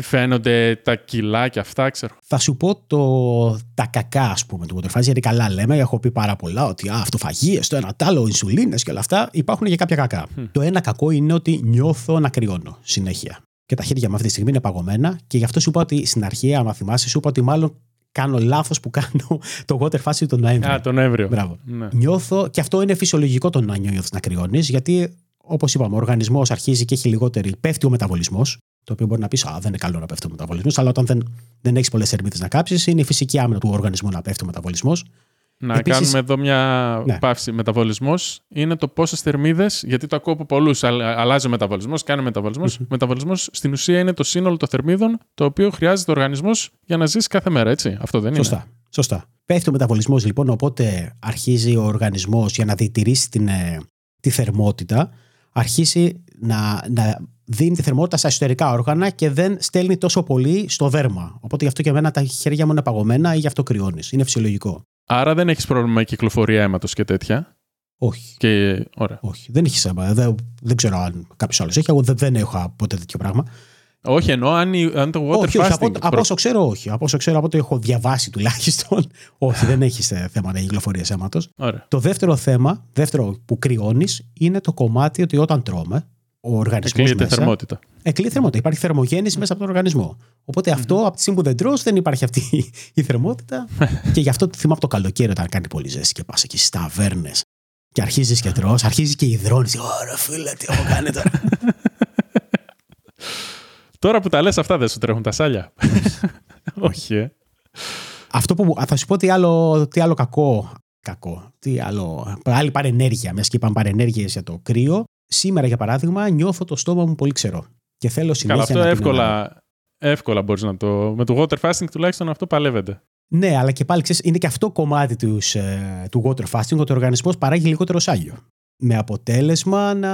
φαίνονται τα κιλά και αυτά, ξέρω. Θα σου πω το, τα κακά, ας πούμε, του waterfast, γιατί καλά λέμε. Έχω πει πάρα πολλά ότι α, αυτοφαγίες, το ένα τ' άλλο, ινσουλίνες και όλα αυτά. Υπάρχουν και κάποια κακά. Το ένα κακό είναι ότι νιώθω να κρυώνω συνέχεια. Και τα χέρια μου αυτή τη στιγμή είναι παγωμένα. Και γι' αυτό σου είπα ότι στην αρχή, άμα θυμάσαι, σου είπα ότι μάλλον κάνω λάθος που κάνω το water fasting τον Νοέμβριο. Α, τον Νοέμβριο. Μπράβο. Ναι. Νιώθω, και αυτό είναι φυσιολογικό το να νιώθεις να κρυώνεις, γιατί όπως είπαμε, ο οργανισμός αρχίζει και έχει λιγότερη. Πέφτει ο μεταβολισμός. Το οποίο μπορεί να πεις: Α, δεν είναι καλό να πέφτει ο μεταβολισμό, αλλά όταν δεν, δεν έχεις πολλές θερμίδε να κάψεις, είναι η φυσική άμυνα του οργανισμού να πέφτει ο μεταβολισμός. Να Επίσης, κάνουμε εδώ μια ναι. παύση. Μεταβολισμός είναι το πόσες θερμίδες, γιατί το ακούω από πολλούς. Αλλάζει ο μεταβολισμός, κάνει μεταβολισμός. Mm-hmm. Μεταβολισμός στην ουσία είναι το σύνολο των θερμίδων το οποίο χρειάζεται ο οργανισμός για να ζήσει κάθε μέρα, έτσι. Αυτό δεν Σωστά. είναι. Σωστά. Πέφτει ο μεταβολισμός λοιπόν, οπότε αρχίζει ο οργανισμός για να διατηρήσει την, ε, τη θερμότητα, αρχίσει να, να δίνει τη θερμότητα στα εσωτερικά όργανα και δεν στέλνει τόσο πολύ στο δέρμα. Οπότε γι' αυτό και εμένα τα χέρια μου είναι παγωμένα ή γι' αυτό κρυώνεις. Είναι φυσιολογικό. Άρα δεν έχεις πρόβλημα με κυκλοφορία αίματος και τέτοια; Όχι. Και... Ωραία. Όχι. Δεν έχει αίμα. Δεν, δεν ξέρω αν κάποιος άλλος έχει. Εγώ δεν, δεν έχω ποτέ τέτοιο πράγμα. Όχι, εννοώ αν, αν το water όχι, fasting... Όχι, από, από όσο ξέρω, όχι. Από όσο ξέρω, από ό,τι έχω διαβάσει τουλάχιστον, όχι, δεν έχεις θέμα να κυκλοφορία αίματος. Το δεύτερο θέμα, δεύτερο που κρυώνεις, είναι το κομμάτι ότι όταν τρώμε, ο οργανισμός. Εκλείεται θερμότητα. Εκλείεται θερμότητα. Υπάρχει θερμογέννηση μέσα από τον οργανισμό. Οπότε αυτό από τη στιγμή που δεν τρως δεν υπάρχει αυτή η θερμότητα. και γι' αυτό θυμάμαι από το καλοκαίρι όταν κάνει πολύ ζέστη και πας εκεί στις ταβέρνες και αρχίζεις και τρώ, αρχίζει και υδρώνεις. Ωραία, φίλε, τι έχω κάνει τώρα. τώρα που τα λες αυτά δεν σου τρέχουν τα σάλια; Όχι, ε. Αυτό που θα σου πω τι άλλο, τι άλλο κακό. Κακό. Τι άλλο. Άλλη παρενέργεια. Μέσα και είπαμε παρενέργειε για το κρύο. Σήμερα, για παράδειγμα, νιώθω το στόμα μου πολύ ξερό. Και θέλω συνέχεια Καλά, αυτό να εύκολα, εύκολα μπορείς να το. Με το water fasting τουλάχιστον αυτό παλεύεται. Ναι, αλλά και πάλι ξέρεις, είναι και αυτό κομμάτι τους, ε, του water fasting ότι ο οργανισμός παράγει λιγότερο σάλιο. Με αποτέλεσμα να,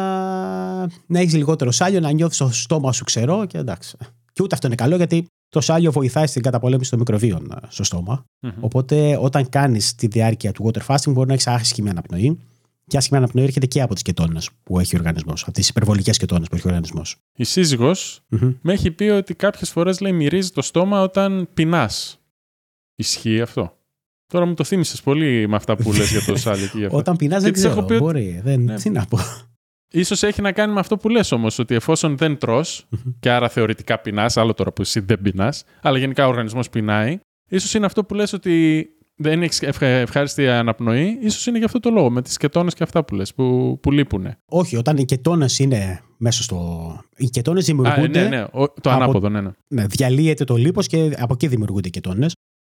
να έχεις λιγότερο σάλιο, να νιώθεις το στόμα σου ξερό και εντάξει. Και ούτε αυτό είναι καλό γιατί το σάλιο βοηθάει στην καταπολέμηση των μικροβίων ε, στο στομα Οπότε όταν κάνεις τη διάρκεια του water fasting μπορεί να έχεις άσχημη αναπνοή και άσχημη αναπνοή έρχεται και από τις κετώνε που έχει ο οργανισμός, από τις υπερβολικές κετώνε που έχει ο οργανισμός. Η σύζυγος με έχει πει ότι κάποιες φορές λέει μυρίζει το στόμα όταν πεινάς. Ισχύει αυτό; Τώρα μου το θύμισες πολύ με αυτά που λες για το σάλιο και για αυτά. Όταν πεινάς δεν ξέρω. Πει... Μπορεί. Δεν... Ναι. Τι να πω. Ίσως έχει να κάνει με αυτό που λες όμως, ότι εφόσον δεν τρως, και άρα θεωρητικά πεινάς, άλλο τώρα που εσύ δεν πεινάς, αλλά γενικά ο οργανισμός πεινάει, ίσως είναι αυτό που λες ότι δεν έχεις ευχάριστη αναπνοή, ίσως είναι γι' αυτό το λόγο, με τις κετώνε και αυτά που λες, που, που λείπουν. Όχι, όταν οι κετώνε είναι μέσα στο. Οι κετώνε δημιουργούνται. Α, ναι, ναι, το ανάποδο, ναι, ναι. ναι. Διαλύεται το λίπος και από εκεί δημιουργούνται οι κετώνε.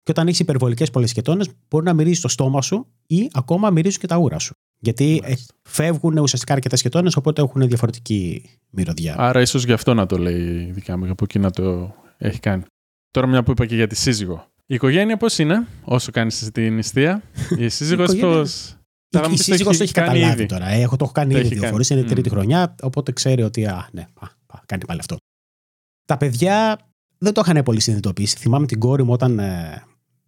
Και όταν έχεις υπερβολικές πολλές κετώνε, μπορεί να μυρίζεις το στόμα σου ή ακόμα μυρίζουν και τα ούρα σου. Γιατί ε, φεύγουν ουσιαστικά αρκετές κετώνε, οπότε έχουν διαφορετική μυρωδιά. Άρα, ίσως γι' αυτό να το λέει η δικιά μου, από εκεί να το έχει κάνει. Τώρα, μια που είπα και για τη σύζυγο. Η οικογένεια πώς είναι, όσο κάνεις την νηστεία; Η σύζυγος πώ. Η, η σύζυγος το έχει καταλάβει ήδη. τώρα. Έχω, το έχω κάνει ήδη δύο φορές. Είναι τρίτη χρονιά, οπότε ξέρει ότι. Α, ναι, α, α, κάνει πάλι αυτό. Τα παιδιά δεν το είχαν πολύ συνειδητοποιήσει. Θυμάμαι την κόρη μου όταν ε,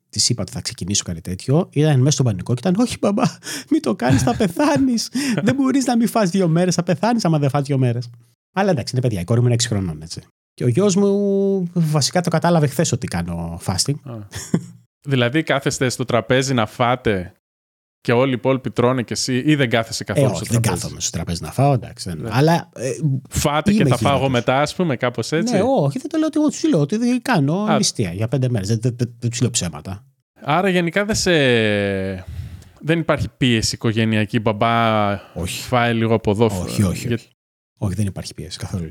της είπα ότι θα ξεκινήσω κάτι τέτοιο. Ήταν μέσα στον πανικό και ήταν: Όχι, μπαμπά, μην το κάνεις, θα πεθάνεις. δεν μπορείς να μην φας δύο μέρες, θα πεθάνεις άμα δεν φας δύο μέρες. Αλλά εντάξει, είναι παιδιά. Η κόρη μου είναι 6 χρονών, έτσι. Και ο γιος μου βασικά το κατάλαβε χθες ότι κάνω fasting. δηλαδή κάθεστε στο τραπέζι να φάτε και όλοι οι υπόλοιποι τρώνε και εσύ ή δεν κάθεσαι καθόλου ε, όχι, στο τραπέζι; Δεν κάθομαι στο τραπέζι να φάω, εντάξει. Ναι. Αλλά, ε, Φάτε και θα φάω εγώ μετά, ας πούμε, κάπως έτσι; Ναι, όχι, δεν το λέω ότι εγώ τους λέω ότι δεν κάνω νηστεία για πέντε μέρες. Δεν, δεν, δεν, δεν τους λέω ψέματα. Άρα γενικά δεν σε. Δεν υπάρχει πίεση οικογενειακή, μπαμπά. Όχι. Φάει λίγο από εδώ. Όχι, όχι. Για... όχι, δεν υπάρχει πίεση καθόλου.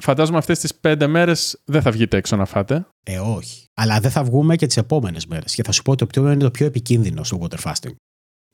Φαντάζομαι αυτές τις πέντε μέρες δεν θα βγείτε έξω να φάτε. Ε, όχι. Αλλά δεν θα βγούμε και τις επόμενες μέρες. Και θα σου πω ότι το είναι το πιο επικίνδυνο στο water fasting.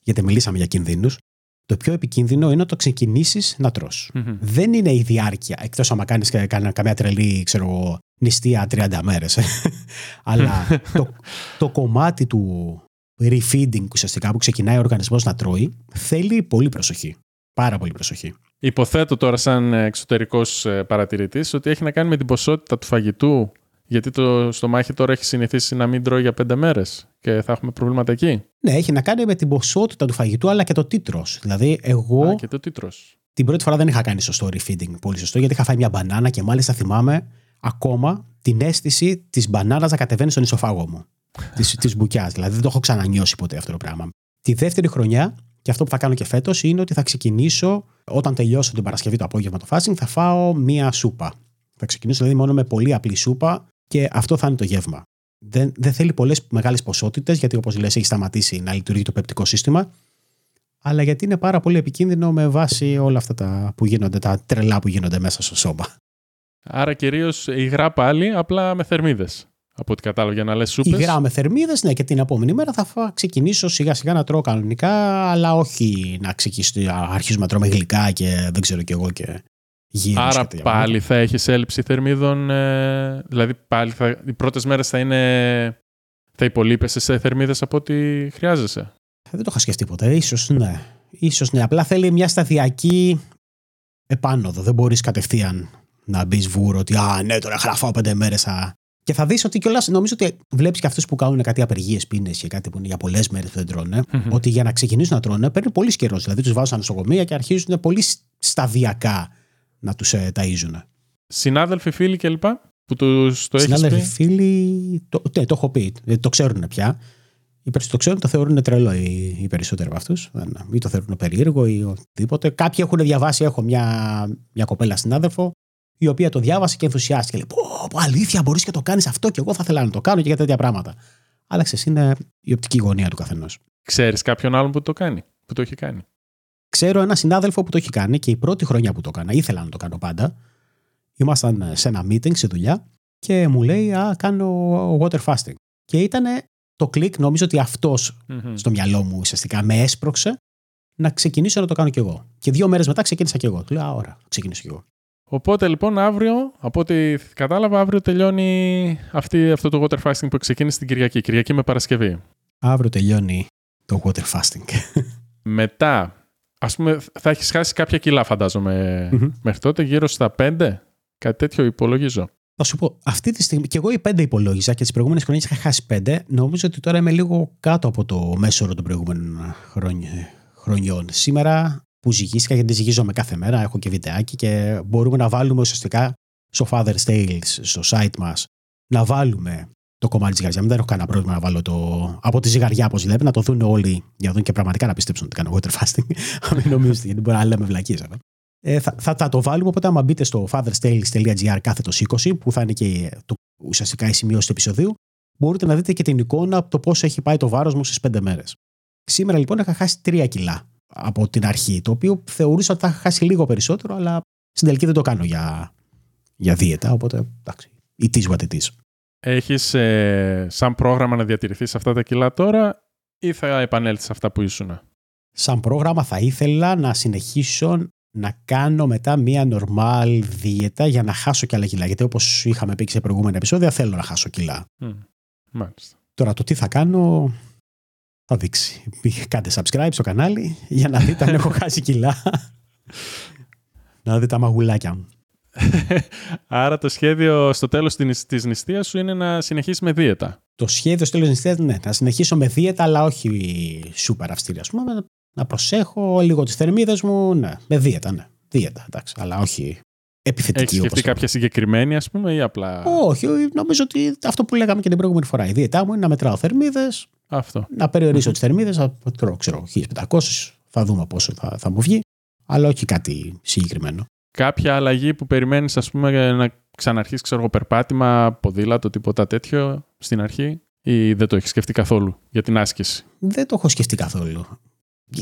Γιατί μιλήσαμε για κινδύνους. Το πιο επικίνδυνο είναι να το ξεκινήσεις να τρως. Mm-hmm. Δεν είναι η διάρκεια, εκτός άμα κάνεις καμιά τρελή, ξέρω νηστεία 30 μέρες. Αλλά το, το κομμάτι του refeeding ουσιαστικά που ξεκινάει ο οργανισμός να τρώει θέλει πολύ προσοχή. Πάρα πολύ προσοχή. Υποθέτω τώρα σαν εξωτερικός ε, παρατηρητής ότι έχει να κάνει με την ποσότητα του φαγητού γιατί το στομάχι τώρα έχει συνηθίσει να μην τρώει για πέντε μέρες και θα έχουμε προβλήματα εκεί. Ναι, έχει να κάνει με την ποσότητα του φαγητού αλλά και το τίτρος. Δηλαδή, εγώ. Α, και το τίτρος. Την πρώτη φορά δεν είχα κάνει σωστό refeeding. Πολύ σωστό, γιατί είχα φάει μια μπανάνα και μάλιστα θυμάμαι ακόμα την αίσθηση της μπανάνας να κατεβαίνει στον ισοφάγο μου. της μπουκιάς. Δηλαδή, δεν το έχω ξανανιώσει ποτέ αυτό το πράγμα. Τη δεύτερη χρονιά και αυτό που θα κάνω και φέτος είναι ότι θα ξεκινήσω, όταν τελειώσω την Παρασκευή το απόγευμα το fasting, θα φάω μία σούπα. Θα ξεκινήσω δηλαδή μόνο με πολύ απλή σούπα και αυτό θα είναι το γεύμα. Δεν, δεν θέλει πολλές μεγάλες ποσότητες, γιατί όπως λες, έχει σταματήσει να λειτουργεί το πεπτικό σύστημα. Αλλά γιατί είναι πάρα πολύ επικίνδυνο με βάση όλα αυτά τα που γίνονται, τα τρελά που γίνονται μέσα στο σώμα. Άρα κυρίως υγρά πάλι, απλά με θερμίδες από ό,τι κατάλαβα για να λες σούπες. Υγρά με θερμίδες, ναι, και την επόμενη μέρα θα ξεκινήσω σιγά σιγά να τρώω κανονικά, αλλά όχι να αρχίσουμε να τρώμε γλυκά και δεν ξέρω κι εγώ και γύρω. Άρα πάλι θα έχεις έλλειψη θερμίδων, ε, δηλαδή πάλι θα, οι πρώτες μέρες θα είναι, θα υπολείπεσαι σε θερμίδες από ό,τι χρειάζεσαι. Ε, δεν το είχα σκεφτεί ποτέ, ίσως ναι. Ίσως ναι, απλά θέλει μια σταδιακή επάνωδο, δεν μπορείς κατευθείαν να μπεις βούρο ότι «Α, ναι, τώρα χραφάω πέντε μέρες θα, και θα δεις ότι κιόλας, νομίζω ότι βλέπεις και αυτούς που κάνουν κάτι απεργίες πίνες και κάτι που είναι για πολλές μέρες που δεν τρώνε, ότι για να ξεκινήσουν να τρώνε παίρνει πολύ καιρό. Δηλαδή τους βάζουν νοσοκομεία και αρχίζουν πολύ σταδιακά να τους ε, ταΐζουν. Συνάδελφοι, φίλοι κλπ. Που του το έχεις Συνάδελφοι, φίλοι. Το, ναι, το έχω πει. Ε, το ξέρουν πια. Οι περισσότεροι το ξέρουν, το θεωρούν τρελό οι, οι περισσότεροι από αυτούς. Ή το θεωρούν περίεργο ή οτιδήποτε. Κάποιοι έχουν διαβάσει, έχω μια, μια κοπέλα συνάδελφο, η οποία το διάβασε και ενθουσιάστηκε. Λέει, πω, πω αλήθεια, μπορείς και το κάνεις αυτό και εγώ θα ήθελα να το κάνω και για τέτοια πράγματα. Αλλά ξέρεις, είναι η οπτική γωνία του καθενός. Ξέρεις κάποιον άλλον που το κάνει, που το έχει κάνει; Ξέρω ένα συνάδελφο που το έχει κάνει και η πρώτη χρονιά που το έκανα, ήθελα να το κάνω πάντα. Ήμασταν σε ένα meeting, σε δουλειά και μου λέει, Α, κάνω water fasting. Και ήταν το κλικ, νομίζω ότι αυτός mm-hmm. στο μυαλό μου ουσιαστικά με έσπρωξε να ξεκινήσω να το κάνω κι εγώ. Και δύο μέρες μετά ξεκίνησα κι εγώ. Του λέω, Α, ώρα, ξεκινήσω κι εγώ. Οπότε λοιπόν αύριο, από ό,τι κατάλαβα, αύριο τελειώνει αυτή, αυτό το water fasting που ξεκίνησε την Κυριακή. Κυριακή με Παρασκευή. Αύριο τελειώνει το water fasting. Μετά, ας πούμε, θα έχεις χάσει κάποια κιλά φαντάζομαι μέχρι τότε, γύρω στα 5, κάτι τέτοιο υπολογίζω. Θα σου πω, αυτή τη στιγμή, και εγώ οι 5 υπολόγιζα και τις προηγούμενες χρονιές είχα χάσει 5. Νομίζω ότι τώρα είμαι λίγο κάτω από το μέσο όρο των προηγούμενων χρονιών. Σήμερα που ζυγίστηκα γιατί ζυγίζομαι κάθε μέρα, έχω και βιντεάκι και μπορούμε να βάλουμε ουσιαστικά στο Father's Tales, στο site μας, να βάλουμε το κομμάτι της ζυγαριά. Δεν έχω κανένα πρόβλημα να βάλω το. από τη ζυγαριά, όπως λέμε, να το δουν όλοι για να δουν και πραγματικά να πιστέψουν ότι κάνω water fasting. Αν μην νομίζετε, γιατί μπορεί να λέμε βλακίες. Ε, θα, θα, θα, το βάλουμε, οπότε άμα μπείτε στο fatherstales.gr κάθετο 20, που θα είναι και το, ουσιαστικά η σημείωση του επεισοδίου, μπορείτε να δείτε και την εικόνα από το πώς έχει πάει το βάρος μου στις πέντε μέρες. Σήμερα λοιπόν είχα χάσει τρία κιλά από την αρχή, το οποίο θεωρούσα ότι θα είχα χάσει λίγο περισσότερο, αλλά στην τελική δεν το κάνω για, για δίαιτα, οπότε εντάξει, it is what it is. Έχεις ε, σαν πρόγραμμα να διατηρηθείς αυτά τα κιλά τώρα ή θα επανέλθεις σε αυτά που ήσουν; Σαν πρόγραμμα θα ήθελα να συνεχίσω να κάνω μετά μία νορμάλ δίαιτα για να χάσω και άλλα κιλά. Γιατί όπως είχαμε πει σε προηγούμενα επεισόδια θέλω να χάσω κιλά. Mm. Μάλιστα. Τώρα το τι θα κάνω θα δείξει. Κάντε subscribe στο κανάλι για να δείτε αν έχω χάσει κιλά. να δείτε τα μαγουλάκια μου. Άρα το σχέδιο στο τέλος της νηστείας σου είναι να συνεχίσεις με δίαιτα. Το σχέδιο στο τέλος της νηστείας, ναι, να συνεχίσω με δίαιτα, αλλά όχι σούπερ αυστηρή. Ας πούμε, να προσέχω λίγο τις θερμίδες μου, ναι, με δίαιτα, ναι. Δίαιτα, εντάξει, αλλά όχι επιθετική. Έχεις σκεφτεί κάποια συγκεκριμένη, ας πούμε, ή απλά... Όχι, νομίζω ότι αυτό που λέγαμε και την προηγούμενη φορά. Η δίαιτά μου είναι να μετράω θερμίδες, αυτό. να περιορίσω mm-hmm. τις θερμίδες, να τρώω, ξέρω, 1500, θα δούμε πόσο θα, θα μου βγει, αλλά όχι κάτι συγκεκριμένο κάποια αλλαγή που περιμένεις ας πούμε να ξαναρχίσεις ξέρω περπάτημα, ποδήλατο, τίποτα τέτοιο στην αρχή ή δεν το έχεις σκεφτεί καθόλου για την άσκηση; Δεν το έχω σκεφτεί καθόλου.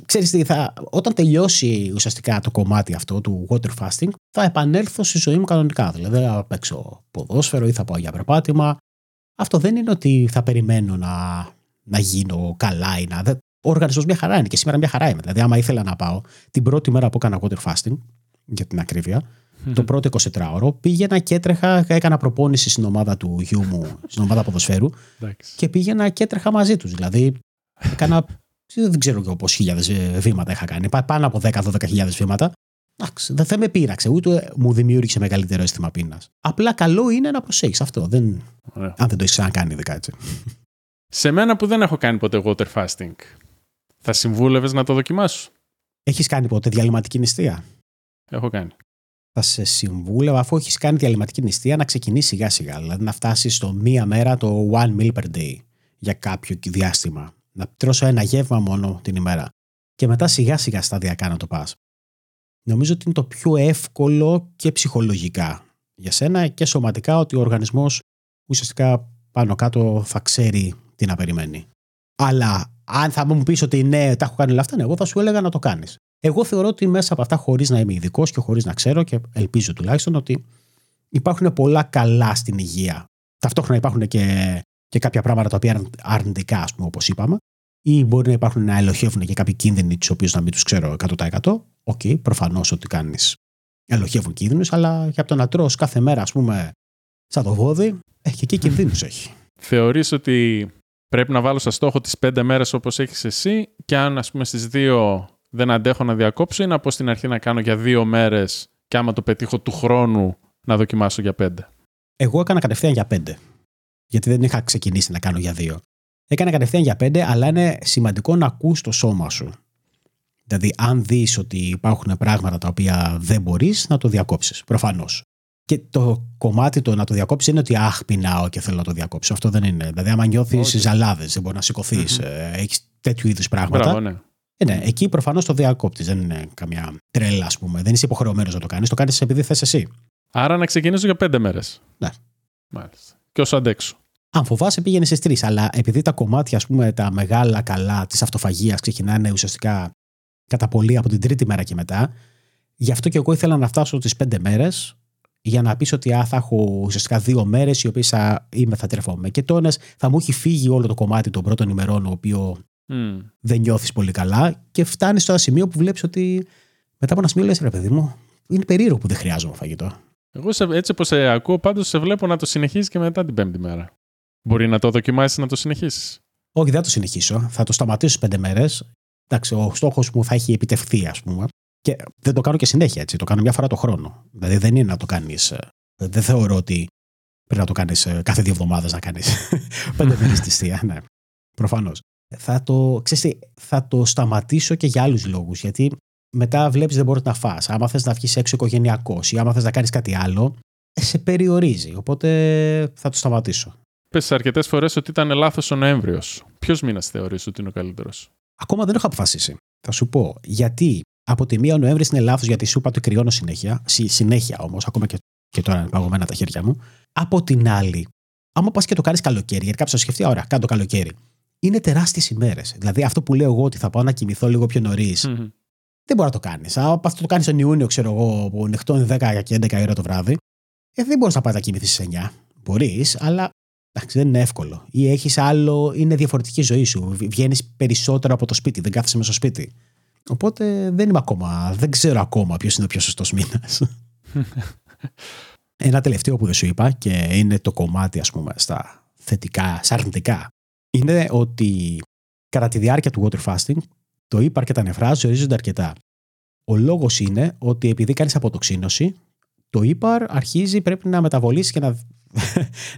Ξέρεις τι, θα, όταν τελειώσει ουσιαστικά το κομμάτι αυτό του water fasting, θα επανέλθω στη ζωή μου κανονικά. Δηλαδή θα παίξω ποδόσφαιρο ή θα πάω για περπάτημα. Αυτό δεν είναι ότι θα περιμένω να, να γίνω καλά ή να... Ο οργανισμός μια χαρά είναι και σήμερα μια χαρά είμαι. Δηλαδή, άμα ήθελα να πάω την πρώτη μέρα που έκανα water fasting, για την ακρίβεια, το πρώτο 24ωρο, πήγαινα και έτρεχα, έκανα προπόνηση στην ομάδα του γιού μου, στην ομάδα ποδοσφαίρου και πήγαινα και έτρεχα μαζί τους. Δηλαδή, έκανα, δεν ξέρω και πώ χιλιάδες βήματα είχα κάνει, πάνω από 10-12 βήματα. δεν θα με πείραξε, ούτε μου δημιούργησε μεγαλύτερο αίσθημα πείνας. Απλά καλό είναι να προσέχεις αυτό. Δεν... Αν δεν το έχεις ξανακάνει, ειδικά έτσι. Σε μένα που δεν έχω κάνει ποτέ water fasting, θα συμβούλευες να το δοκιμάσω; Έχεις κάνει ποτέ διαλυματική νηστεία; Έχω κάνει. Θα σε συμβούλευα, αφού έχεις κάνει διαλυματική νηστεία, να ξεκινήσεις σιγά σιγά. Δηλαδή να φτάσεις στο μία μέρα το one meal per day για κάποιο διάστημα. Να τρώσω ένα γεύμα μόνο την ημέρα. Και μετά σιγά σιγά σταδιακά να το πας. Νομίζω ότι είναι το πιο εύκολο και ψυχολογικά για σένα και σωματικά ότι ο οργανισμός ουσιαστικά πάνω κάτω θα ξέρει τι να περιμένει. Αλλά αν θα μου πεις ότι ναι, τα έχω κάνει όλα αυτά, ναι, εγώ θα σου έλεγα να το κάνεις. Εγώ θεωρώ ότι μέσα από αυτά, χωρίς να είμαι ειδικός και χωρίς να ξέρω και ελπίζω τουλάχιστον ότι υπάρχουν πολλά καλά στην υγεία. Ταυτόχρονα υπάρχουν και, και κάποια πράγματα τα οποία είναι αρνητικά, ας πούμε, όπως είπαμε, ή μπορεί να υπάρχουν να ελλοχεύουν και κάποιοι κίνδυνοι, τους οποίους να μην τους ξέρω 100%. OK, okay, προφανώς ό,τι κάνεις ελλοχεύουν κίνδυνοι, αλλά και το να τρώω κάθε μέρα, ας πούμε, σαν το βόδι, έχει και εκεί κινδύνους έχει. Θεωρείς ότι πρέπει να βάλω σαν στόχο τις πέντε μέρες όπως έχεις εσύ και αν ας πούμε στις δύο δεν αντέχω να διακόψω ή να πω στην αρχή να κάνω για δύο μέρες και άμα το πετύχω του χρόνου να δοκιμάσω για πέντε. Εγώ έκανα κατευθείαν για πέντε. Γιατί δεν είχα ξεκινήσει να κάνω για δύο. Έκανα κατευθείαν για πέντε, αλλά είναι σημαντικό να ακούς το σώμα σου. Δηλαδή, αν δεις ότι υπάρχουν πράγματα τα οποία δεν μπορείς, να το διακόψεις. Προφανώς. Και το κομμάτι το να το διακόψεις είναι ότι αχ, πεινάω και θέλω να το διακόψω. Αυτό δεν είναι. Δηλαδή, άμα νιώθεις ζαλάδες, δεν μπορείς να σηκωθείς, mm-hmm. Ε, έχεις τέτοιου είδους πράγματα. Μπράβο, ναι. Ε, ναι, εκεί προφανώς το διακόπτη. Δεν είναι καμιά τρέλα, ας πούμε. Δεν είσαι υποχρεωμένος να το κάνεις. Το κάνεις επειδή θες εσύ. Άρα να ξεκινήσω για πέντε μέρες. Ναι. Μάλιστα. Και όσο αντέξω. Αν φοβάσαι, πήγαινε στι τρεις. Αλλά επειδή τα κομμάτια, ας πούμε, τα μεγάλα καλά της αυτοφαγίας ξεκινάνε ουσιαστικά κατά πολύ από την τρίτη μέρα και μετά, γι' αυτό και εγώ ήθελα να φτάσω τις πέντε μέρες για να πεις ότι α, θα έχω ουσιαστικά δύο μέρες οι οποίες θα είμαι, θα τρεφόμαι. Και τώρα θα μου έχει φύγει όλο το κομμάτι των πρώτων ημερών, ο οποίο Mm. Δεν νιώθεις πολύ καλά και φτάνεις στο ένα σημείο που βλέπεις ότι μετά από ένα σημείο λες, ρε παιδί μου, είναι περίεργο που δεν χρειάζομαι φαγητό. Εγώ έτσι όπως σε ακούω, πάντως σε βλέπω να το συνεχίσει και μετά την πέμπτη μέρα. Μπορεί να το δοκιμάσεις να το συνεχίσεις. Όχι, δεν θα το συνεχίσω. Θα το σταματήσω πέντε μέρες. Εντάξει, ο στόχος μου θα έχει επιτευχθεί, ας πούμε. Και δεν το κάνω και συνέχεια έτσι. Το κάνω μια φορά το χρόνο. Δηλαδή δεν είναι να το κάνεις. Ε, δεν θεωρώ ότι πρέπει να το κάνεις ε, κάθε δύο εβδομάδες να κάνεις πέντε μέρες τη θεία. Ναι, προφανώς θα το, ξέρεις, θα το σταματήσω και για άλλους λόγους. Γιατί μετά βλέπεις δεν μπορείς να φας. Άμα θες να βγεις έξω οικογενειακός ή άμα θες να κάνεις κάτι άλλο, ε, σε περιορίζει. Οπότε θα το σταματήσω. Πες αρκετές φορές ότι ήταν λάθος ο Νοέμβριος. Ποιος μήνας θεωρείς ότι είναι ο καλύτερος; Ακόμα δεν έχω αποφασίσει. Θα σου πω. Γιατί από τη μία ο Νοέμβρης είναι λάθος γιατί σου είπα ότι κρυώνω συνέχεια. συνέχεια όμως, ακόμα και, και τώρα είναι παγωμένα τα χέρια μου. Από την άλλη, άμα πας και το κάνεις καλοκαίρι, γιατί κάποιος θα σκεφτεί, ωραία, κάνω το καλοκαίρι. Είναι τεράστιες ημέρε. Δηλαδή, αυτό που λέω εγώ ότι θα πάω να κοιμηθώ λίγο πιο νωρίς, Μμμ. δεν μπορεί να το κάνεις. Αν πας το κάνεις τον Ιούνιο, ξέρω εγώ, που νυχτώνει 10 και 11 ώρα το βράδυ, ε, δεν μπορείς να πάει να κοιμηθείς στις 9. Μπορείς, αλλά εντάξει, δεν είναι εύκολο. Ή έχεις άλλο, είναι διαφορετική η ζωή σου. Βγαίνεις περισσότερο από το σπίτι, δεν κάθεσαι μέσα στο σπίτι. Οπότε δεν είμαι ακόμα, δεν ξέρω ακόμα ποιος είναι ο πιο σωστός μήνας. Ένα τελευταίο που δεν σου είπα και είναι το κομμάτι, ας πούμε, στα θετικά, στα αρνητικά, είναι ότι κατά τη διάρκεια του water fasting το ύπαρ και τα νεφρά ζορίζονται αρκετά. Ο λόγος είναι ότι επειδή κάνεις αποτοξίνωση, το ύπαρ αρχίζει, πρέπει να μεταβολήσει και να,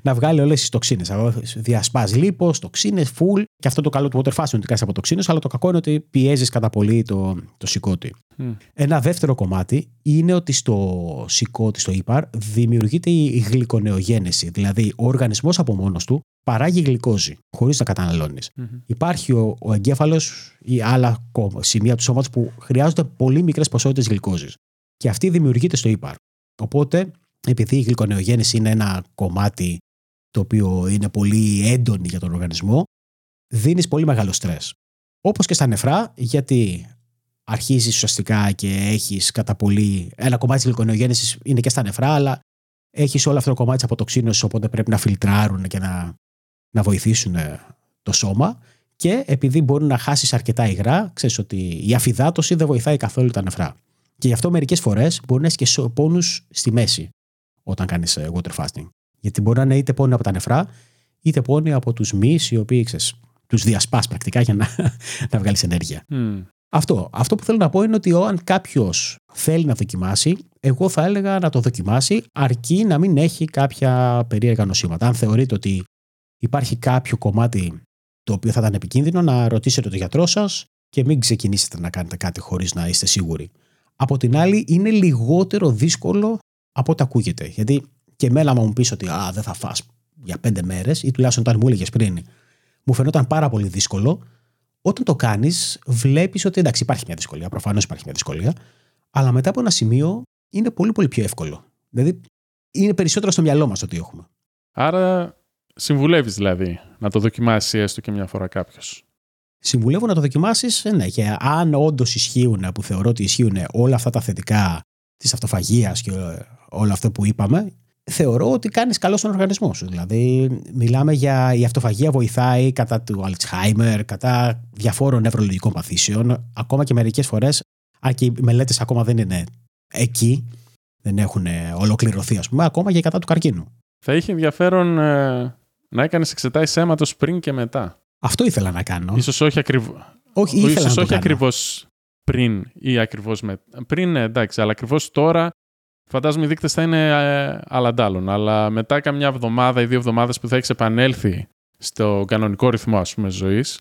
να βγάλει όλες τις τοξίνες. Διασπάζει λίπος, τοξίνες, full. Και αυτό το καλό του water fasting είναι ότι κάνεις αποτοξίνωση, αλλά το κακό είναι ότι πιέζεις κατά πολύ το, το σηκώτη. Μμ. Ένα δεύτερο κομμάτι είναι ότι στο σηκώτη, στο ύπαρ, δημιουργείται η γλυκονεογένεση. Δηλαδή, ο οργανισμός από μόνος του παράγει γλυκόζη, χωρίς να καταναλώνεις. Μμμ. Υπάρχει ο, ο εγκέφαλος ή άλλα κο- σημεία του σώματος που χρειάζονται πολύ μικρές ποσότητες γλυκόζης. Και αυτή δημιουργείται στο ύπαρ. Οπότε, επειδή η γλυκονεογένεση είναι ένα κομμάτι το οποίο είναι πολύ έντονη για τον οργανισμό, δίνεις πολύ μεγάλο στρες. Όπως και στα νεφρά, γιατί αρχίζεις ουσιαστικά και έχεις κατά πολύ. Ένα κομμάτι της γλυκονεογένεση είναι και στα νεφρά, αλλά έχεις όλο αυτό το κομμάτι της αποτοξίνωση, οπότε πρέπει να φιλτράρουν και να, να βοηθήσουν ε, το σώμα. Και επειδή μπορεί να χάσεις αρκετά υγρά, ξέρεις ότι η αφυδάτωση δεν βοηθάει καθόλου τα νεφρά. Και γι' αυτό μερικές φορές μπορεί να έχεις και πόνους στη μέση όταν κάνεις water fasting. Γιατί μπορεί να είναι είτε πόνοι από τα νεφρά, είτε πόνοι από τους μυς, οι οποίοι ξέρεις, τους διασπάς πρακτικά για να, να βγάλεις ενέργεια. Μμ. Αυτό. Αυτό που θέλω να πω είναι ότι αν κάποιος θέλει να δοκιμάσει, εγώ θα έλεγα να το δοκιμάσει αρκεί να μην έχει κάποια περίεργα νοσήματα. Αν θεωρείτε ότι υπάρχει κάποιο κομμάτι το οποίο θα ήταν επικίνδυνο, να ρωτήσετε τον γιατρό σας και μην ξεκινήσετε να κάνετε κάτι χωρίς να είστε σίγουροι. Από την άλλη, είναι λιγότερο δύσκολο από ό,τι ακούγεται. Γιατί και εμένα, άμα μου πεις ότι α, δεν θα φας για πέντε μέρες, ή τουλάχιστον όταν μου έλεγες πριν, μου φαινόταν πάρα πολύ δύσκολο, όταν το κάνεις, βλέπεις ότι εντάξει, υπάρχει μια δυσκολία. Προφανώς υπάρχει μια δυσκολία. Αλλά μετά από ένα σημείο είναι πολύ, πολύ πιο εύκολο. Δηλαδή, είναι περισσότερο στο μυαλό μας ότι έχουμε. Άρα συμβουλεύεις δηλαδή να το δοκιμάσεις έστω και μια φορά κάποιος. Συμβουλεύω να το δοκιμάσεις, ναι, και αν όντως ισχύουν, που θεωρώ ότι ισχύουν όλα αυτά τα θετικά της αυτοφαγίας και ε, όλο αυτό που είπαμε, θεωρώ ότι κάνεις καλό στον οργανισμό σου. Δηλαδή, μιλάμε για η αυτοφαγία βοηθάει κατά του Alzheimer, κατά διαφόρων νευρολογικών παθήσεων, ακόμα και μερικές φορές, αν και οι μελέτες ακόμα δεν είναι εκεί, δεν έχουν ολοκληρωθεί, ας πούμε, ακόμα και κατά του καρκίνου. Θα είχε ενδιαφέρον ε, να έκανες εξετάσεις αίματος πριν και μετά. Αυτό ήθελα να κάνω. Ίσως όχι, ακριβ... όχι, ήθελα ίσως να το όχι κάνω. ακριβώς πριν ή ακριβώς μετά. Πριν, ναι, εντάξει, αλλά ακριβώς τώρα φαντάζομαι οι δείκτες θα είναι ε, αλλαντάλλων. Αλλά μετά καμιά εβδομάδα ή δύο εβδομάδες που θα έχεις επανέλθει στο κανονικό ρυθμό, ας πούμε, ζωής,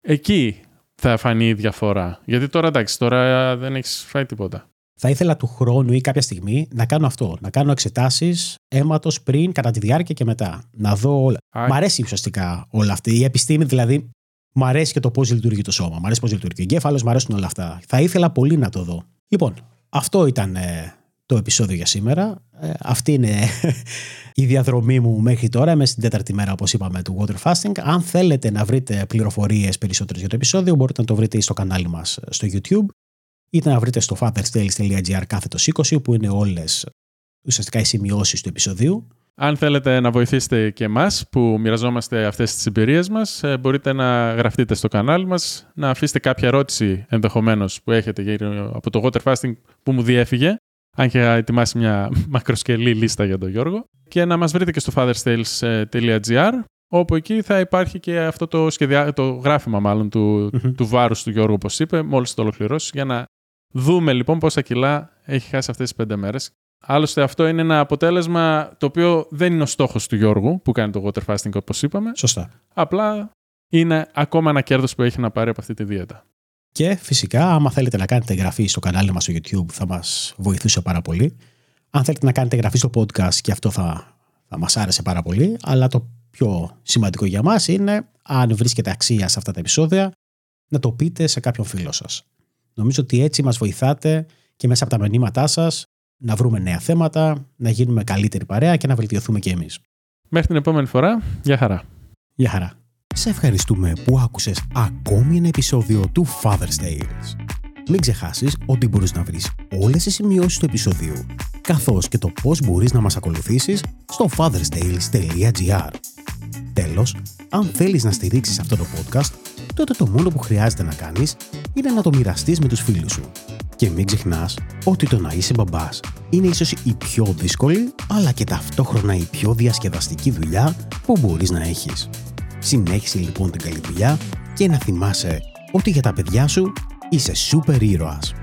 εκεί θα φανεί η διαφορά. Γιατί τώρα, εντάξει, τώρα δεν έχεις φάει τίποτα. Θα ήθελα του χρόνου ή κάποια στιγμή να κάνω αυτό. Να κάνω εξετάσεις αίματος πριν, κατά τη διάρκεια και μετά. Να δω όλα. Α, Μ' αρέσει ουσιαστικά όλα αυτά. Η επιστήμη δηλαδή. Μ' αρέσει και το πώς λειτουργεί το σώμα. Μ' αρέσει πώς λειτουργεί ο εγκέφαλος, μ' αρέσουν όλα αυτά. Θα ήθελα πολύ να το δω. Λοιπόν, αυτό ήταν ε, το επεισόδιο για σήμερα. Ε, αυτή είναι η διαδρομή μου μέχρι τώρα. Είμαι στην τέταρτη μέρα, όπως είπαμε, του water fasting. Αν θέλετε να βρείτε πληροφορίες περισσότερε για το επεισόδιο, μπορείτε να το βρείτε στο κανάλι μας στο YouTube είτε να βρείτε στο fatherstales.gr κάθετος 20, που είναι όλες ουσιαστικά οι σημειώσεις του επεισοδίου. Αν θέλετε να βοηθήσετε και εμάς που μοιραζόμαστε αυτές τις εμπειρίες μας, ε, μπορείτε να γραφτείτε στο κανάλι μας, να αφήσετε κάποια ερώτηση ενδεχομένως που έχετε γύρω από το water fasting που μου διέφυγε, αν και ετοιμάσει μια μακροσκελή λίστα για τον Γιώργο, και να μας βρείτε και στο fatherstales.gr, όπου εκεί θα υπάρχει και αυτό το, σχεδιά, το γράφημα μάλλον του, Μμμ. του βάρους του Γιώργου, όπως είπε, μόλις το ολοκληρώσει, για να δούμε λοιπόν πόσα κιλά έχει χάσει αυτές τις πέντε μέρες. Άλλωστε αυτό είναι ένα αποτέλεσμα το οποίο δεν είναι ο στόχος του Γιώργου που κάνει το water fasting όπως είπαμε. Σωστά. Απλά είναι ακόμα ένα κέρδος που έχει να πάρει από αυτή τη δίαιτα. Και φυσικά, άμα θέλετε να κάνετε εγγραφή στο κανάλι μας στο YouTube, θα μας βοηθούσε πάρα πολύ. Αν θέλετε να κάνετε εγγραφή στο podcast, και αυτό θα, θα μας άρεσε πάρα πολύ. Αλλά το πιο σημαντικό για μας είναι, αν βρίσκεται αξία σε αυτά τα επεισόδια, να το πείτε σε κάποιον φίλο σας. Νομίζω ότι έτσι μας βοηθάτε και μέσα από τα μηνύματά σας να βρούμε νέα θέματα, να γίνουμε καλύτερη παρέα και να βελτιωθούμε και εμείς. Μέχρι την επόμενη φορά, γεια χαρά. Γεια χαρά. Σε ευχαριστούμε που άκουσες ακόμη ένα επεισόδιο του Father's Tales. Μην ξεχάσεις ότι μπορείς να βρεις όλες τις σημειώσεις του επεισοδίου, καθώς και το πώς μπορείς να μας ακολουθήσεις στο fatherstales.gr. Τέλος, αν θέλεις να στηρίξεις αυτό το podcast, τότε το μόνο που χρειάζεται να κάνεις είναι να το μοιραστείς με τους φίλους σου. Και μην ξεχνάς ότι το να είσαι μπαμπάς είναι ίσως η πιο δύσκολη, αλλά και ταυτόχρονα η πιο διασκεδαστική δουλειά που μπορείς να έχεις. Συνέχισε λοιπόν την καλή δουλειά και να θυμάσαι ότι για τα παιδιά σου είσαι σούπερ ήρωας.